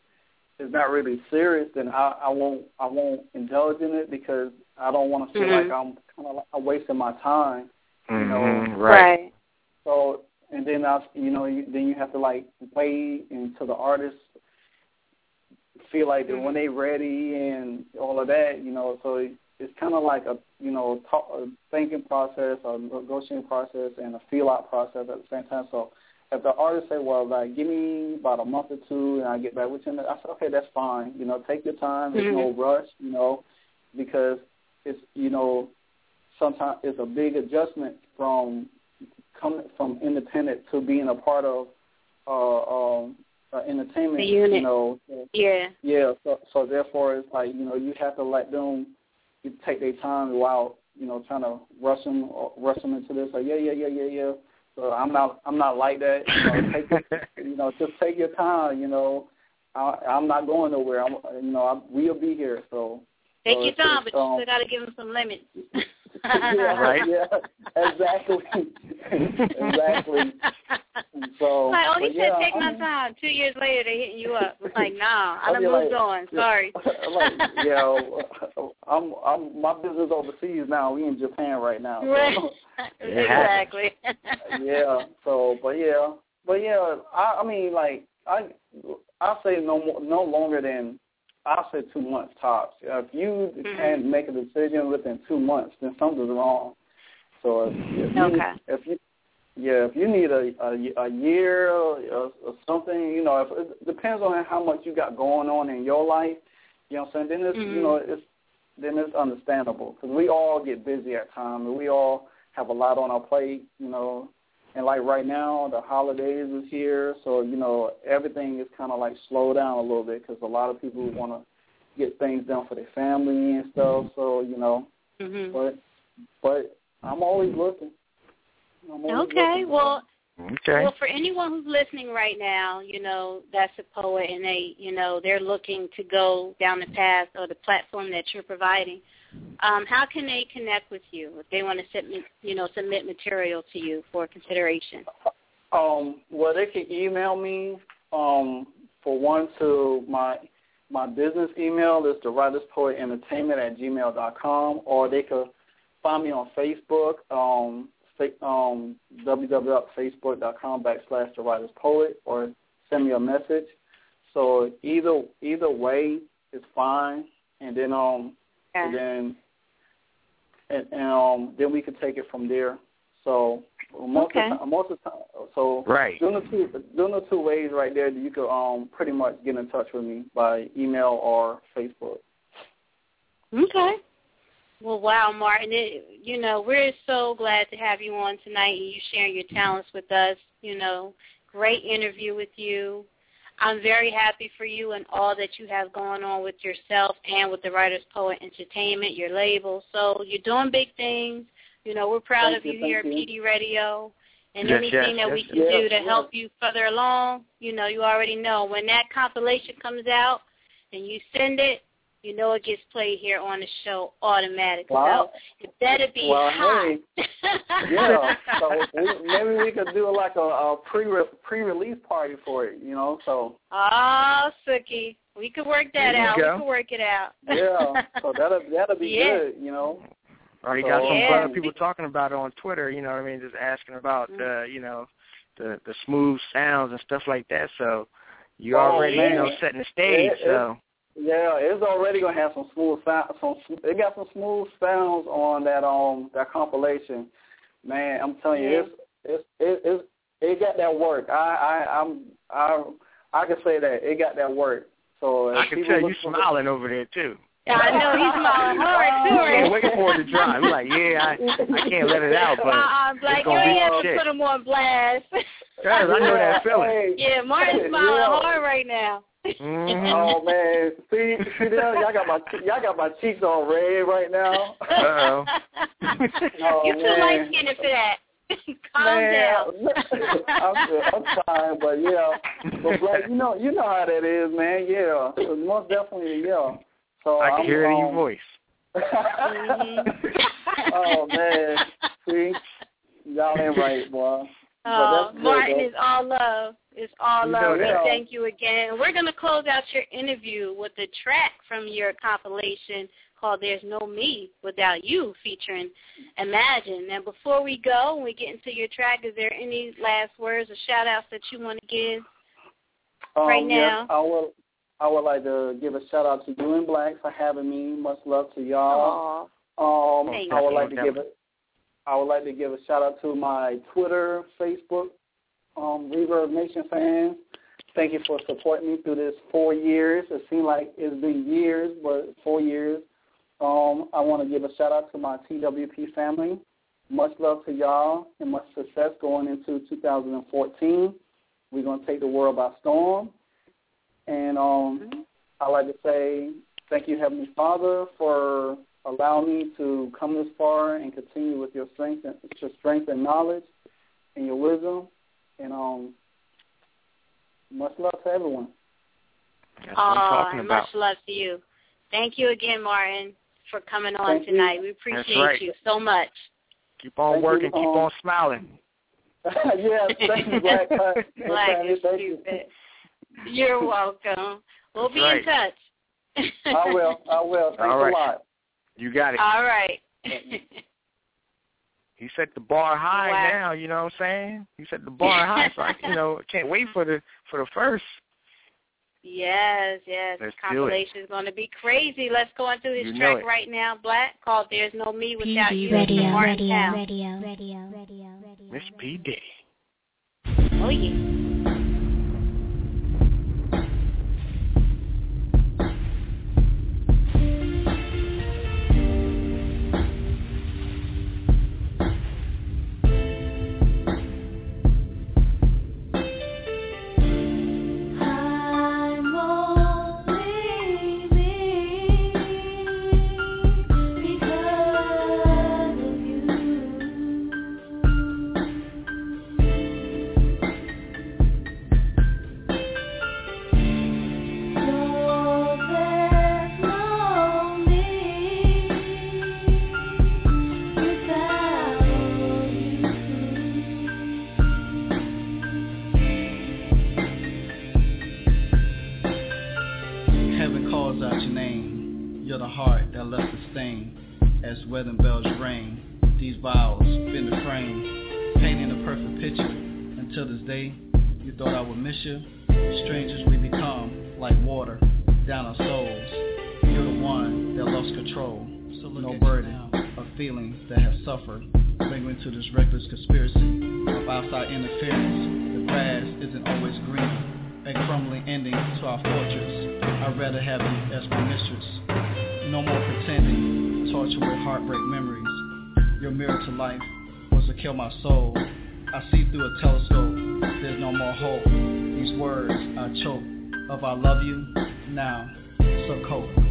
is not really serious, then I I won't I won't indulge in it because I don't want to feel Mhm. like I'm kind of like wasting my time. You know, Mhm, right. so and then I, you know, you, then you have to like wait until the artist feel like that when they ready and all of that, you know. So it, it's kind of like a you know talk, a thinking process, a negotiating process, and a feel out process at the same time. So if the artist say, well, like give me about a month or two, and I get back with you, I said, okay, that's fine. You know, take your time. There's no rush. You know, because it's you know sometimes it's a big adjustment from coming from independent to being a part of uh, um, uh, entertainment. The unit. You know, Yeah. yeah. So so therefore, it's like you know you have to let them you take their time while you know trying to rush them or rush them into this. Like yeah, yeah, yeah, yeah, yeah. So I'm not I'm not like that. You know, take your, you know just take your time. You know, I, I'm not going nowhere. I'm you know I, we'll be here. So Take so your time, it's, but you um, still got to give them some limits. yeah, Right. Yeah, exactly, exactly. So, like, oh, he but said yeah, take I my time. Two years later, they hitting you up. It's like, nah, I I'll done moved like- on. Sorry. like, yeah, I'm, I'm, my business overseas now. We in Japan right now. So, Right. exactly. yeah. So, but yeah, but yeah, I, I mean, like, I, I say no more, no longer than, I say two months tops. If you Mm-hmm. can't make a decision within two months, then something's wrong. So if, if you, Okay. if you, yeah, if you need a a, a year or, or something, you know, if, it depends on how much you got going on in your life. You know what I'm saying? Then it's Mhm. you know it's then it's understandable because we all get busy at times. and We all have a lot on our plate, you know. And like right now, the holidays is here, so you know everything is kind of like slowed down a little bit because a lot of people want to get things done for their family and stuff. So you know, Mhm. but but I'm always looking. I'm always Okay, looking. well, Okay. Well, for anyone who's listening right now, you know, that's a poet and they, you know, they're looking to go down the path or the platform that you're providing. Um, how can they connect with you if they want to submit, you know, submit material to you for consideration? Um, well, they can email me. Um, for one, to my my business email is the writers poet entertainment at gmail dot com, or they could find me on Facebook. Um, um, www.facebook.com backslash the writers poet, or send me a message. So either either way is fine, and then um, and then and, and um, then we can take it from there. So most Okay. of the time, most of the time, so Right. doing the two doing the two ways right there, you could um pretty much get in touch with me by email or Facebook. Okay. Well, wow, Martin, it, you know, we're so glad to have you on tonight and you sharing your talents with us. You know, great interview with you. I'm very happy for you and all that you have going on with yourself and with the Writers Poet Entertainment, your label. So you're doing big things. You know, we're proud Thank of you, you, here at PD Radio. And Yes, anything yes, that we can yes. do to Yes, help you further along, you know, you already know. When that compilation comes out and you send it, you know it gets played here on the show automatically. Wow. So it better be Well, hot. hey, yeah. So we, maybe we could do like a, a pre pre release party for it, you know. So oh, Suki. We could work that There out. go. We could work it out. yeah, so that'll that'll be Yeah. good, you know. Already got some Yeah. other people talking about it on Twitter. You know what I mean? Just asking about Mm-hmm. the, you know, the the smooth sounds and stuff like that. So you Oh, already, man. you know, setting the stage. It- it- so Yeah, it's already gonna have some smooth sound. Some it got some smooth sounds on that um that compilation. Man, I'm telling you, Yeah. it's it's it, it's it got that work. I I I'm I I can say that it got that work. So I can tell you smiling over there too. Yeah, I know he's smiling hard too. I can't right? wait for it to drop. I'm like, yeah, I, I can't let it out, but uh-uh, Black, it's you gonna ain't be have some to put him on blast. Yes, I know that feeling. Yeah, Martin's smiling Yeah. hard right now. Mhm. Oh man, see, see there, y'all got my y'all got my cheeks all red right now. Uh-oh. Oh, you too man. light skinned for that. Calm Man, down. I'm, I'm trying, but yeah, but Black, you know, you know how that is, man. Yeah, so most definitely, yeah. So I can I'm, hear it in your um, voice. oh man, see, y'all ain't right, boy. But Oh, that's Martin though. is all love. It's all You love. We thank you again. We're going to close out your interview with a track from your compilation called There's No Me Without You featuring Imagine. Now, before we go and we get into your track, is there any last words or shout-outs that you want to give? Um, right yes, now. I would I would like to give a shout out to you and Black for having me. Much love to y'all. Aw. Um, Thank I would you. like to give it. I would like to give a shout out to my Twitter, Facebook, um, Reverb Nation fans. Thank you for supporting me through this four years. It seems like it's been years, but four years. Um, I want to give a shout out to my TWP family. Much love to y'all and much success going into 2014. We're going to take the world by storm. And um, I'd like to say thank you, Heavenly Father, for allowing me to come this far and continue with your strength and your strength and knowledge and your wisdom. And um, much love to everyone. That's what I'm talking and about. much love to you. Thank you again, Martin, for coming on Thank you. tonight. We appreciate right. you so much. Keep on Thank you, working, keep um, on smiling. yes, thank you, Black. Black is thank you. stupid. You're welcome. We'll be That's in touch. I will. I will. Thanks All right. a lot. You got it. All right. He set the bar high Wow. now, you know what I'm saying? He set the bar high, so I you know, can't wait for the for the first. yes, yes. Let's the compilation is going to be crazy. Let's go into his You track right now, Black, called There's No Me Without PD You. Radio, from Radio, Radio, Radio, Radio, Radio. Miss P Diddy. Oh, yeah. No burden of feelings that have suffered, lingering to this reckless conspiracy of outside interference. The grass isn't always green. A crumbling ending to our fortress. I'd rather have you as my mistress. No more pretending, torture with heartbreak memories. Your mirror to life was to kill my soul. I see through a telescope, there's no more hope. These words I choke of I love you now, so cold.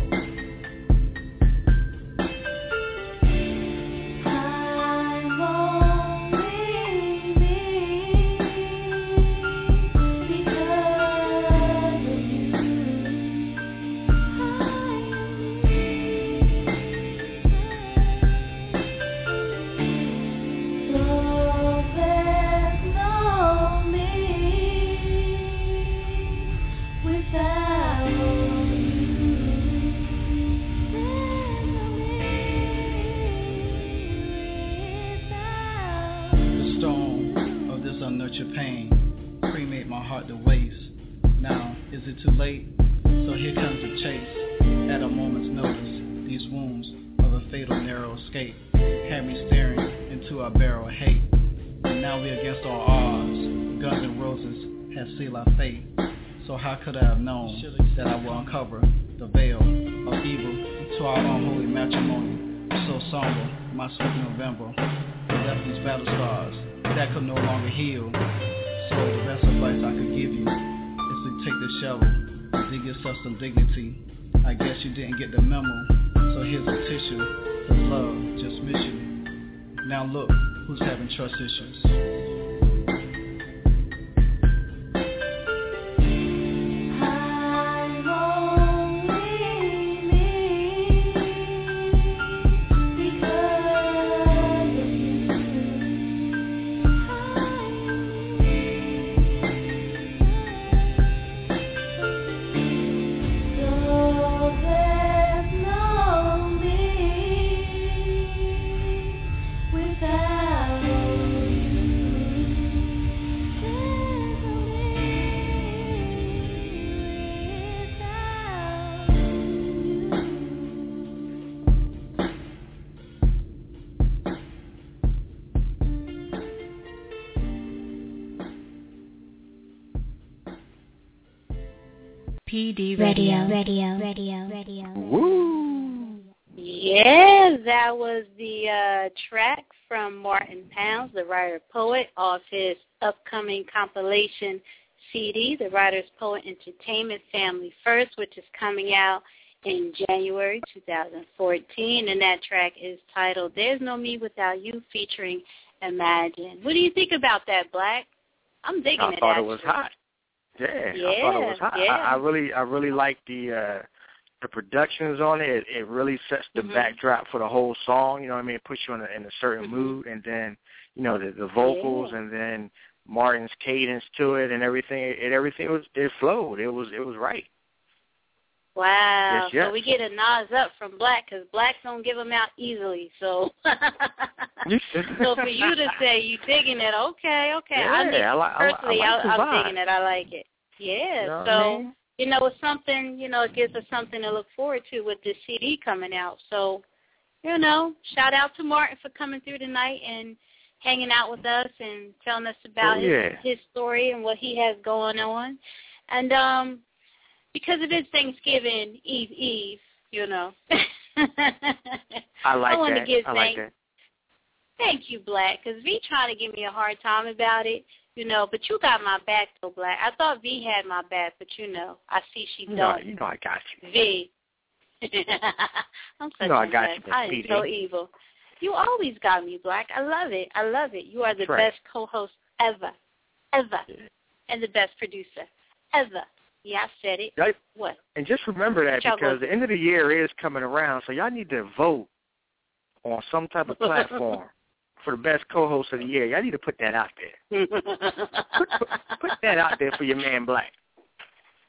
PD Radio, radio, radio, radio. Woo! Yeah, that was the uh, track from Martin Pounds, the writer poet, off his upcoming compilation CD, The Writer's Poet Entertainment Family First, which is coming out in January 2014. And that track is titled There's No Me Without You, featuring Imagine. What do you think about that, Black? I'm digging I it. thought actually. it was hot. Yeah, I Yeah, thought it was hot. yeah. I, I really, I really like the uh the productions on it. It, it really sets the Mhm. backdrop for the whole song. You know what I mean? It puts you in a, in a certain Mhm. mood, and then you know the the vocals, Yeah. and then Martin's cadence to it, and everything. It, It, everything was it flowed. It was it was right. Wow. Yes, yes. So we get a nod up from Black because Blacks don't give them out easily. So so for you to say you digging it, okay, okay. I Yeah, I like- I like- I personally, like I, am digging it. I like it. Yeah. You know so I mean? you know, it's something. You know, it gives us something to look forward to with this CD coming out. So you know, shout out to Martin for coming through tonight and hanging out with us and telling us about Oh, yeah. his, his story and what he has going on. And um because it is Thanksgiving Eve Eve, you know. I like want that. to give I like thanks. that. Thank you, Black, because V trying to give me a hard time about it, you know. But you got my back, though, Black. I thought V had my back, but you know, I see she don't. you know I got you. V. I'm such know a I got mess. you, I am PD. so evil. You always got me, Black. I love it. I love it. You are the That's right. best co-host ever, ever, and the best producer ever. Yeah, I said it. Right. What? And just remember that Y'all because the end of the year is coming around, so y'all need to vote on some type of platform for the best co-host of the year. Y'all need to put that out there. Put that out there for your man Black.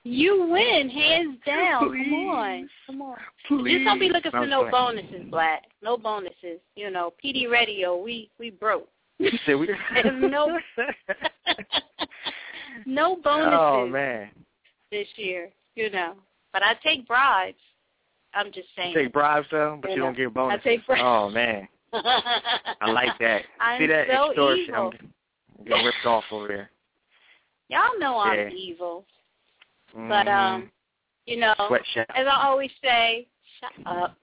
You win, hands down. Please. Come on, come on. Please. Just don't be looking for no playing. bonuses, Black. No bonuses. You know, PD Radio, we we broke. You said we. No no oh, bonuses oh man, this year. You know, but I take bribes. I'm just saying. you take bribes though, but You you know, don't give I bonuses. take bribes. Oh man, I like that. I'm See that so extortion? evil. I'm getting ripped off over there. Y'all know I'm Yeah. evil, but Mhm. um, you know, as I always say, shut up.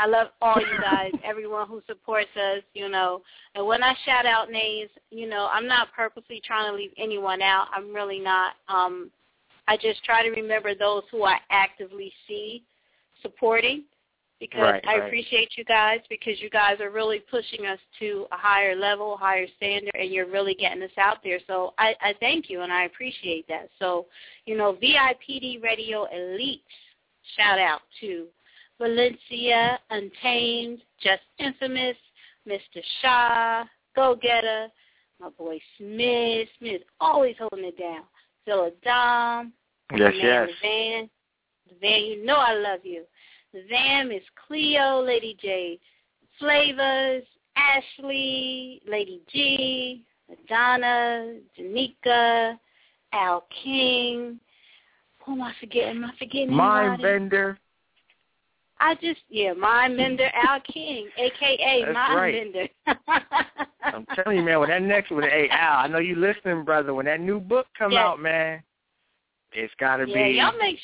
I love all you guys, everyone who supports us, you know. And when I shout out names, you know, I'm not purposely trying to leave anyone out. I'm really not. Um, I just try to remember those who I actively see supporting because Right, I right. appreciate you guys because you guys are really pushing us to a higher level, higher standard, and you're really getting us out there. So I, I thank you and I appreciate that. So, you know, VIPD Radio Elite, shout out to Valencia, Untamed, Just Infamous, Mr. Shaw, Go Getter, my boy Smith. Smith always holding it down. Zilla Dom, Yes, yes. Van. Van, you know I love you. Van is Cleo, Lady J, Flavors, Ashley, Lady G, Madonna, Janika, Al King. Who am I forgetting? Am I forgetting Mind anybody? Bender. I just yeah, Mind Bender Al King, aka That's Mind right. Bender. I'm telling you, man. When that next one, hey Al, I know you listening, brother. When that new book come Yes. out, man, it's got to yeah, be y'all make y'all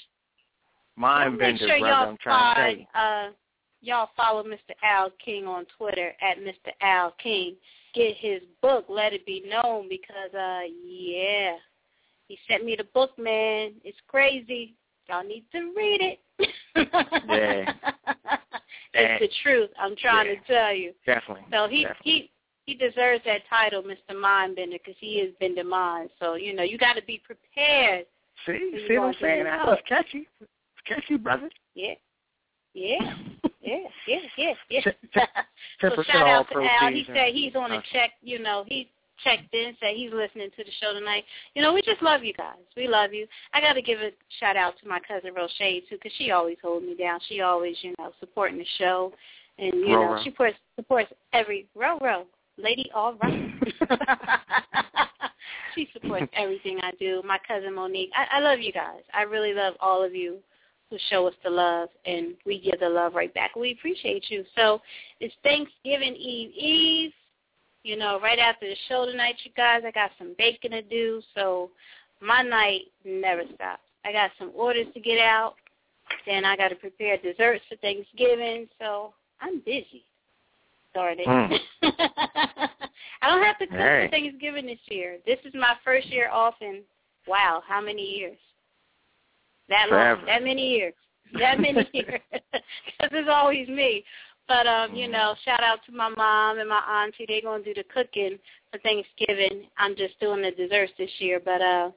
Mind make Bender, sure brother. y'all I'm trying to find, say. uh y'all follow Mr. Al King on Twitter at Mr. Al King. Get his book, Let It Be Known, because uh yeah. He sent me the book, man. It's crazy. Y'all need to read it. Yeah. it's the truth. I'm trying Yeah. to tell you. Definitely. So he definitely. he he deserves that title, Mr. Mindbender, because he is bender mind. So you know you got to be prepared. See, see what I'm saying? That was catchy. It's catchy, brother. Yeah, yeah, yeah, yeah, yeah, yeah. So shout out to Al. He said he's on a check. You know he checked in, said he's listening to the show tonight. You know we just love you guys. We love you. I got to give a shout out to my cousin Rochelle too, because she always holds me down. She always you know supporting the show, and you Ro, know Ro. she supports supports every row row lady all right. she supports everything I do. My cousin Monique. I, I love you guys. I really love all of you who show us the love and we give the love right back. We appreciate you. So it's Thanksgiving Eve Eve. You know, right after the show tonight, you guys, I got some baking to do. So my night never stops. I got some orders to get out. Then I got to prepare desserts for Thanksgiving. So I'm busy. Darn it. Mm. I don't have to cook for Thanksgiving this year. This is my first year off in, wow, how many years? That Forever. long. That many years. That many years. Because it's always me. But, um, you know, shout out to my mom and my auntie. They're going to do the cooking for Thanksgiving. I'm just doing the desserts this year. But uh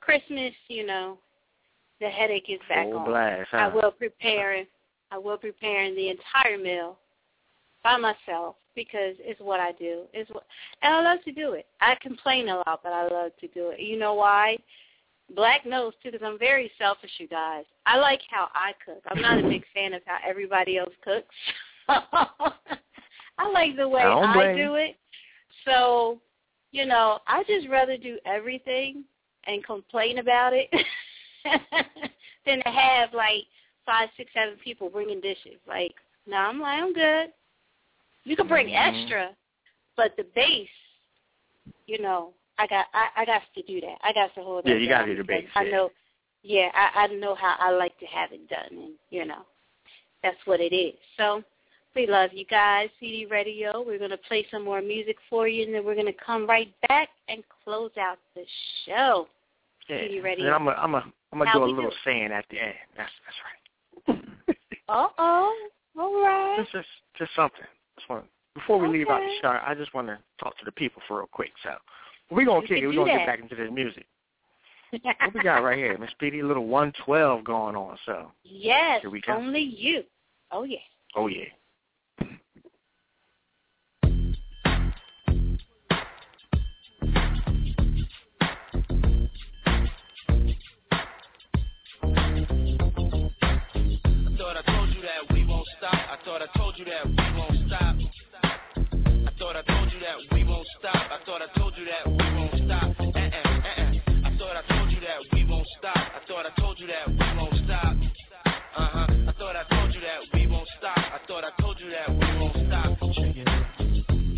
Christmas, you know, the headache is back Full on. blast, huh? I will prepare I will prepare the entire meal by myself because it's what I do. It's what, and I love to do it. I complain a lot, but I love to do it. You know why? Black knows too, because I'm very selfish, you guys. I like how I cook. I'm not a big fan of how everybody else cooks. I like the way I I do it. So, you know, I just rather do everything and complain about it than to have like five, six, seven people bringing dishes. Like, no, I'm like, I'm good. You can bring Mhm. extra, but the base, you know, I got, I, I got to do that. I got to hold that. Yeah, you gotta do the base, I know, yeah, I, I know how I like to have it done, and you know, that's what it is. So. We love you guys, PD Radio. We're going to play some more music for you, and then we're going to come right back and close out the show. Yeah. PD Radio. And I'm a, I'm a, I'm gonna do a little do? saying at the end. That's that's right. Uh-oh. All right. Just just just something. Just want before we leave out the show, I just want to talk to the people for real quick. So we're gonna kick it. We're gonna get back into this music. What we got right here, Miss Speedy? A little one twelve going on. So Yes, Here we go. only you. Oh, yeah. oh yeah. Thought I told you that we won't stop. I thought I told you that we won't stop. I thought I told you that we won't stop. Uh-uh, uh-uh. I thought I told you that we won't stop. I thought I told you that we won't stop. Uh-huh. I thought I told you that we won't stop. I thought I told you that we won't stop.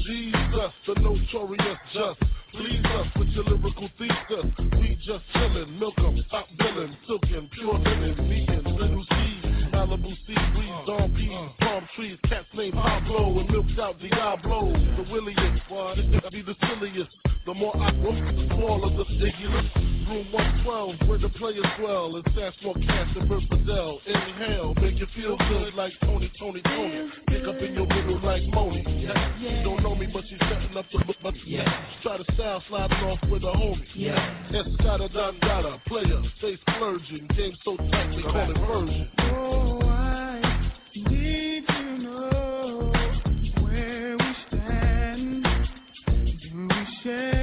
Jesus, the notorious just. Please us with your lyrical thesis. We just chillin', milk 'em, stop billin', silkin', pure linen, vegan, little seeds, Malibu sea breeze, dawn peas, palm trees, cats named Pablo, and milked out Diablo. The williest, this be the silliest. The more I work, the smaller the stimulus. Room 112, where the players dwell, and stash more cash than Bert Fidel. Inhale, make you feel good like Tony, Tony, Tony. Pick up in your middle like Moni. Yeah. You don't know me, but she's setting up the but yeah. Try to style sliding off with a homie. Yeah. Escada Dandada, player, stay splurging. Game so tight, they call it version. Oh, I share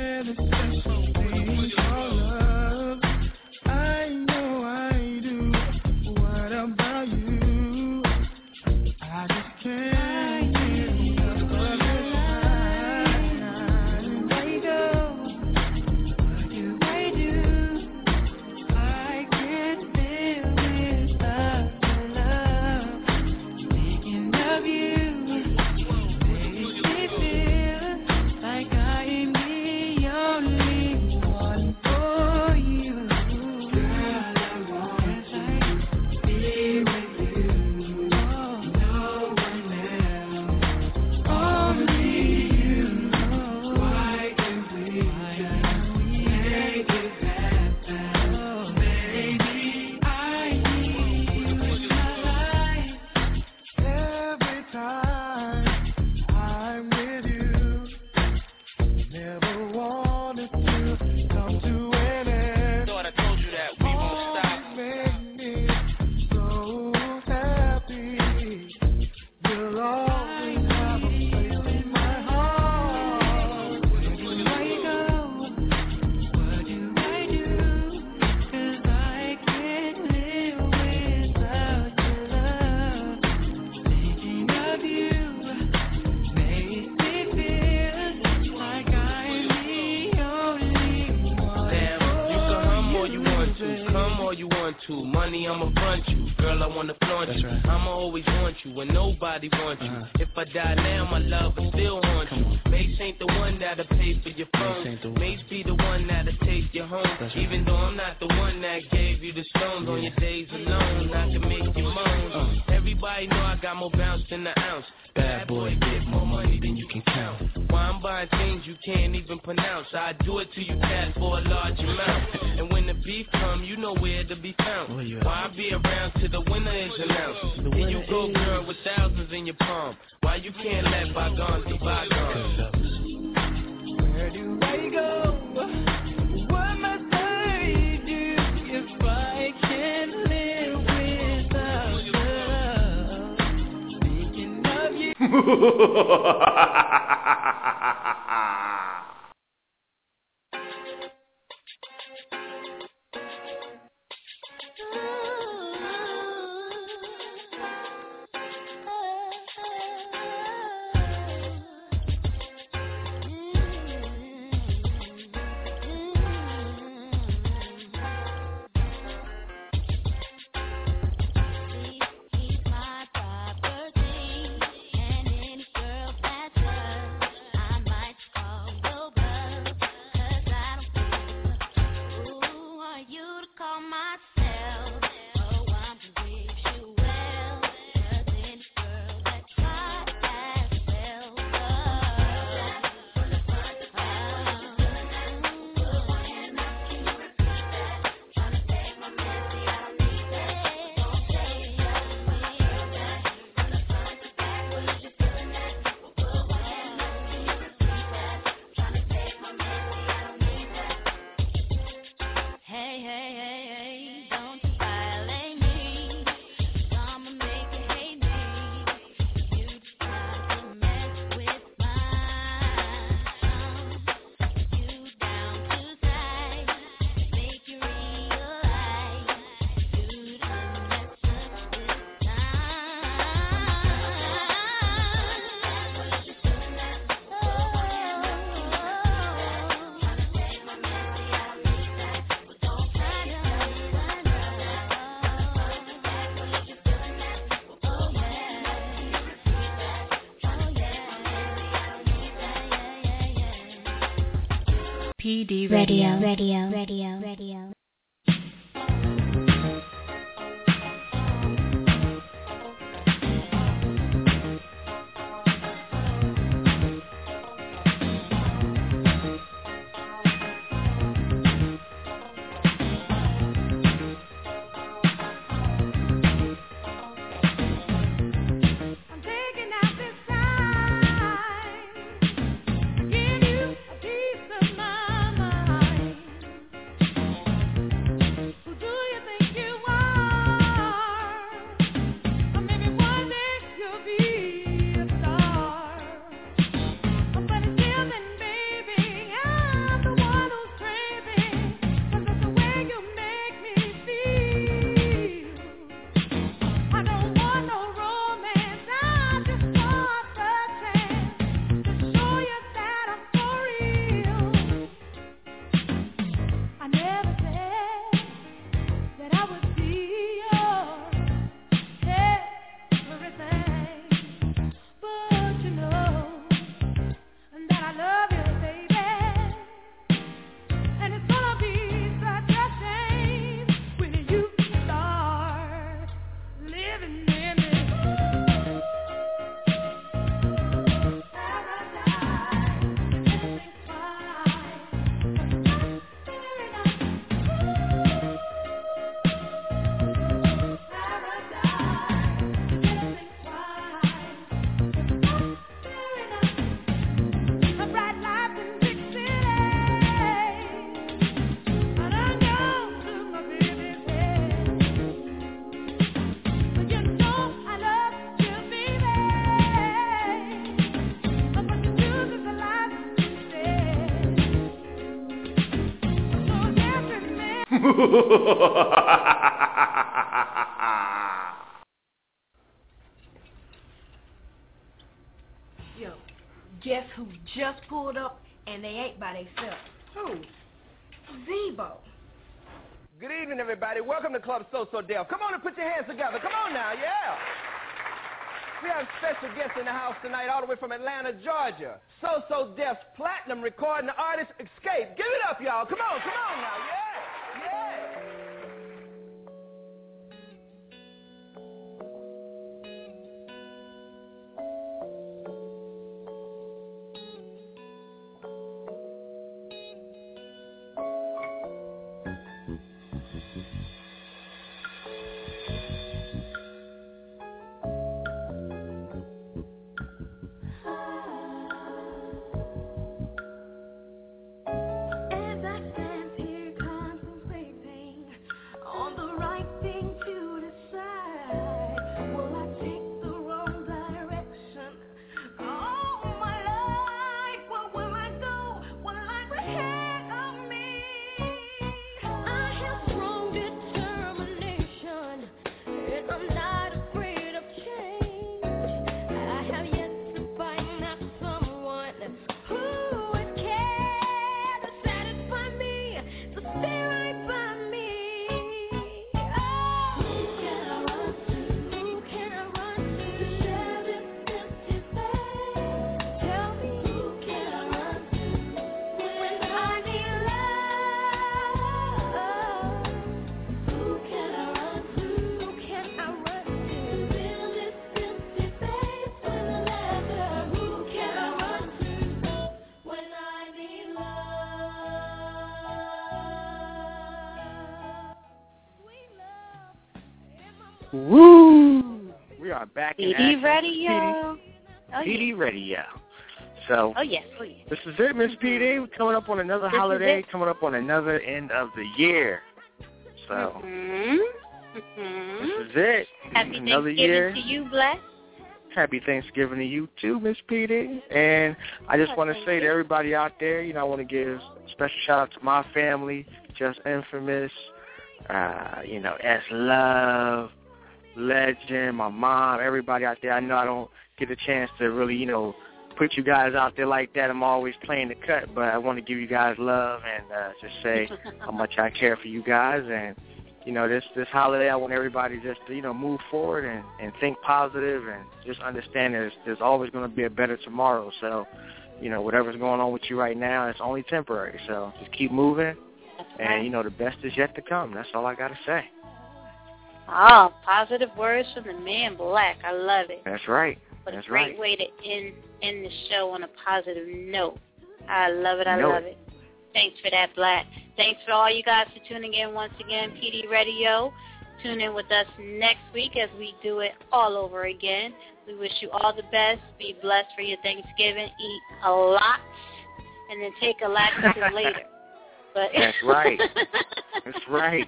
PD Radio. Radio. Radio. Radio. Yo, guess who just pulled up and they ain't by themselves? Who? Zebo. Good evening, everybody. Welcome to Club So So Dale. Come on and put your hands together. Come on now, yeah. We have special guests in the house tonight, all the way from Atlanta, Georgia. So So Def's platinum recording artist Xscape. Give it up, y'all. Come on, come on now, yeah, back in PD action. Radio. PD, Oh, PD yeah. Radio. So Oh, yes, oh, yes. this is it, Miss PD. We're coming up on another This holiday, coming up on another end of the year. So hmm hmm this is it. Happy another Thanksgiving year. to you, Bless. Happy Thanksgiving to you too, Miss PD. And I just want to say to everybody out there, you know, I want to give a special shout out to my family, Just Infamous, uh, you know, S Love, Legend, my mom, everybody out there. I know I don't get a chance to really, you know, put you guys out there like that. I'm always playing the cut, but I want to give you guys love and uh, just say how much I care for you guys. And you know, this this holiday, I want everybody just to you know move forward and and think positive and just understand there's there's always going to be a better tomorrow. So, you know, whatever's going on with you right now, it's only temporary. So just keep moving, and you know, the best is yet to come. That's all I gotta say. Oh, positive words from the man Black. I love it. That's right. What That's a great right. way to end end the show on a positive note. I love it. I Know love it. Thanks for that, Black. Thanks for all you guys for tuning in once again, PD Radio. Tune in with us next week as we do it all over again. We wish you all the best. Be blessed for your Thanksgiving. Eat a lot, and then take a laxative later. But That's right. That's right.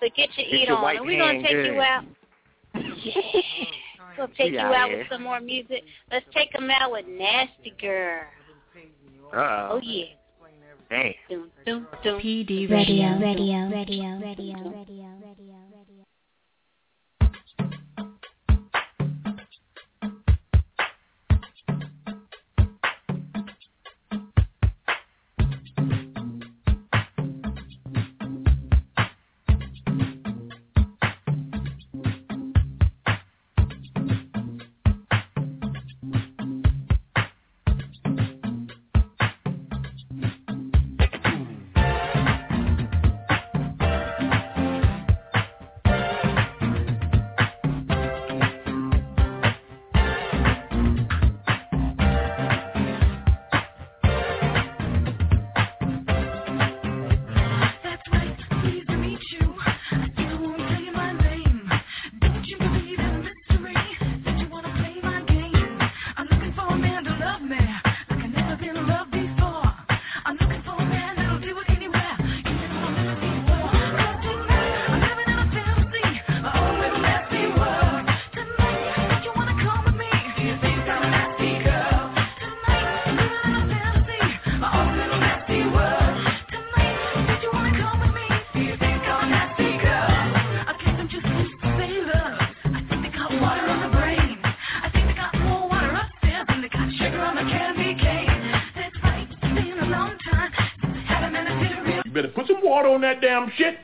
But get your Get eat your on. and we're gonna take good. you out. Yeah. We'll take you out out here. with some more music. Let's take them out with Nasty Girl. Uh Oh yeah. Damn. Dum, dum, dum. PD Radio, radio, radio, radio, radio. You better on that damn shit.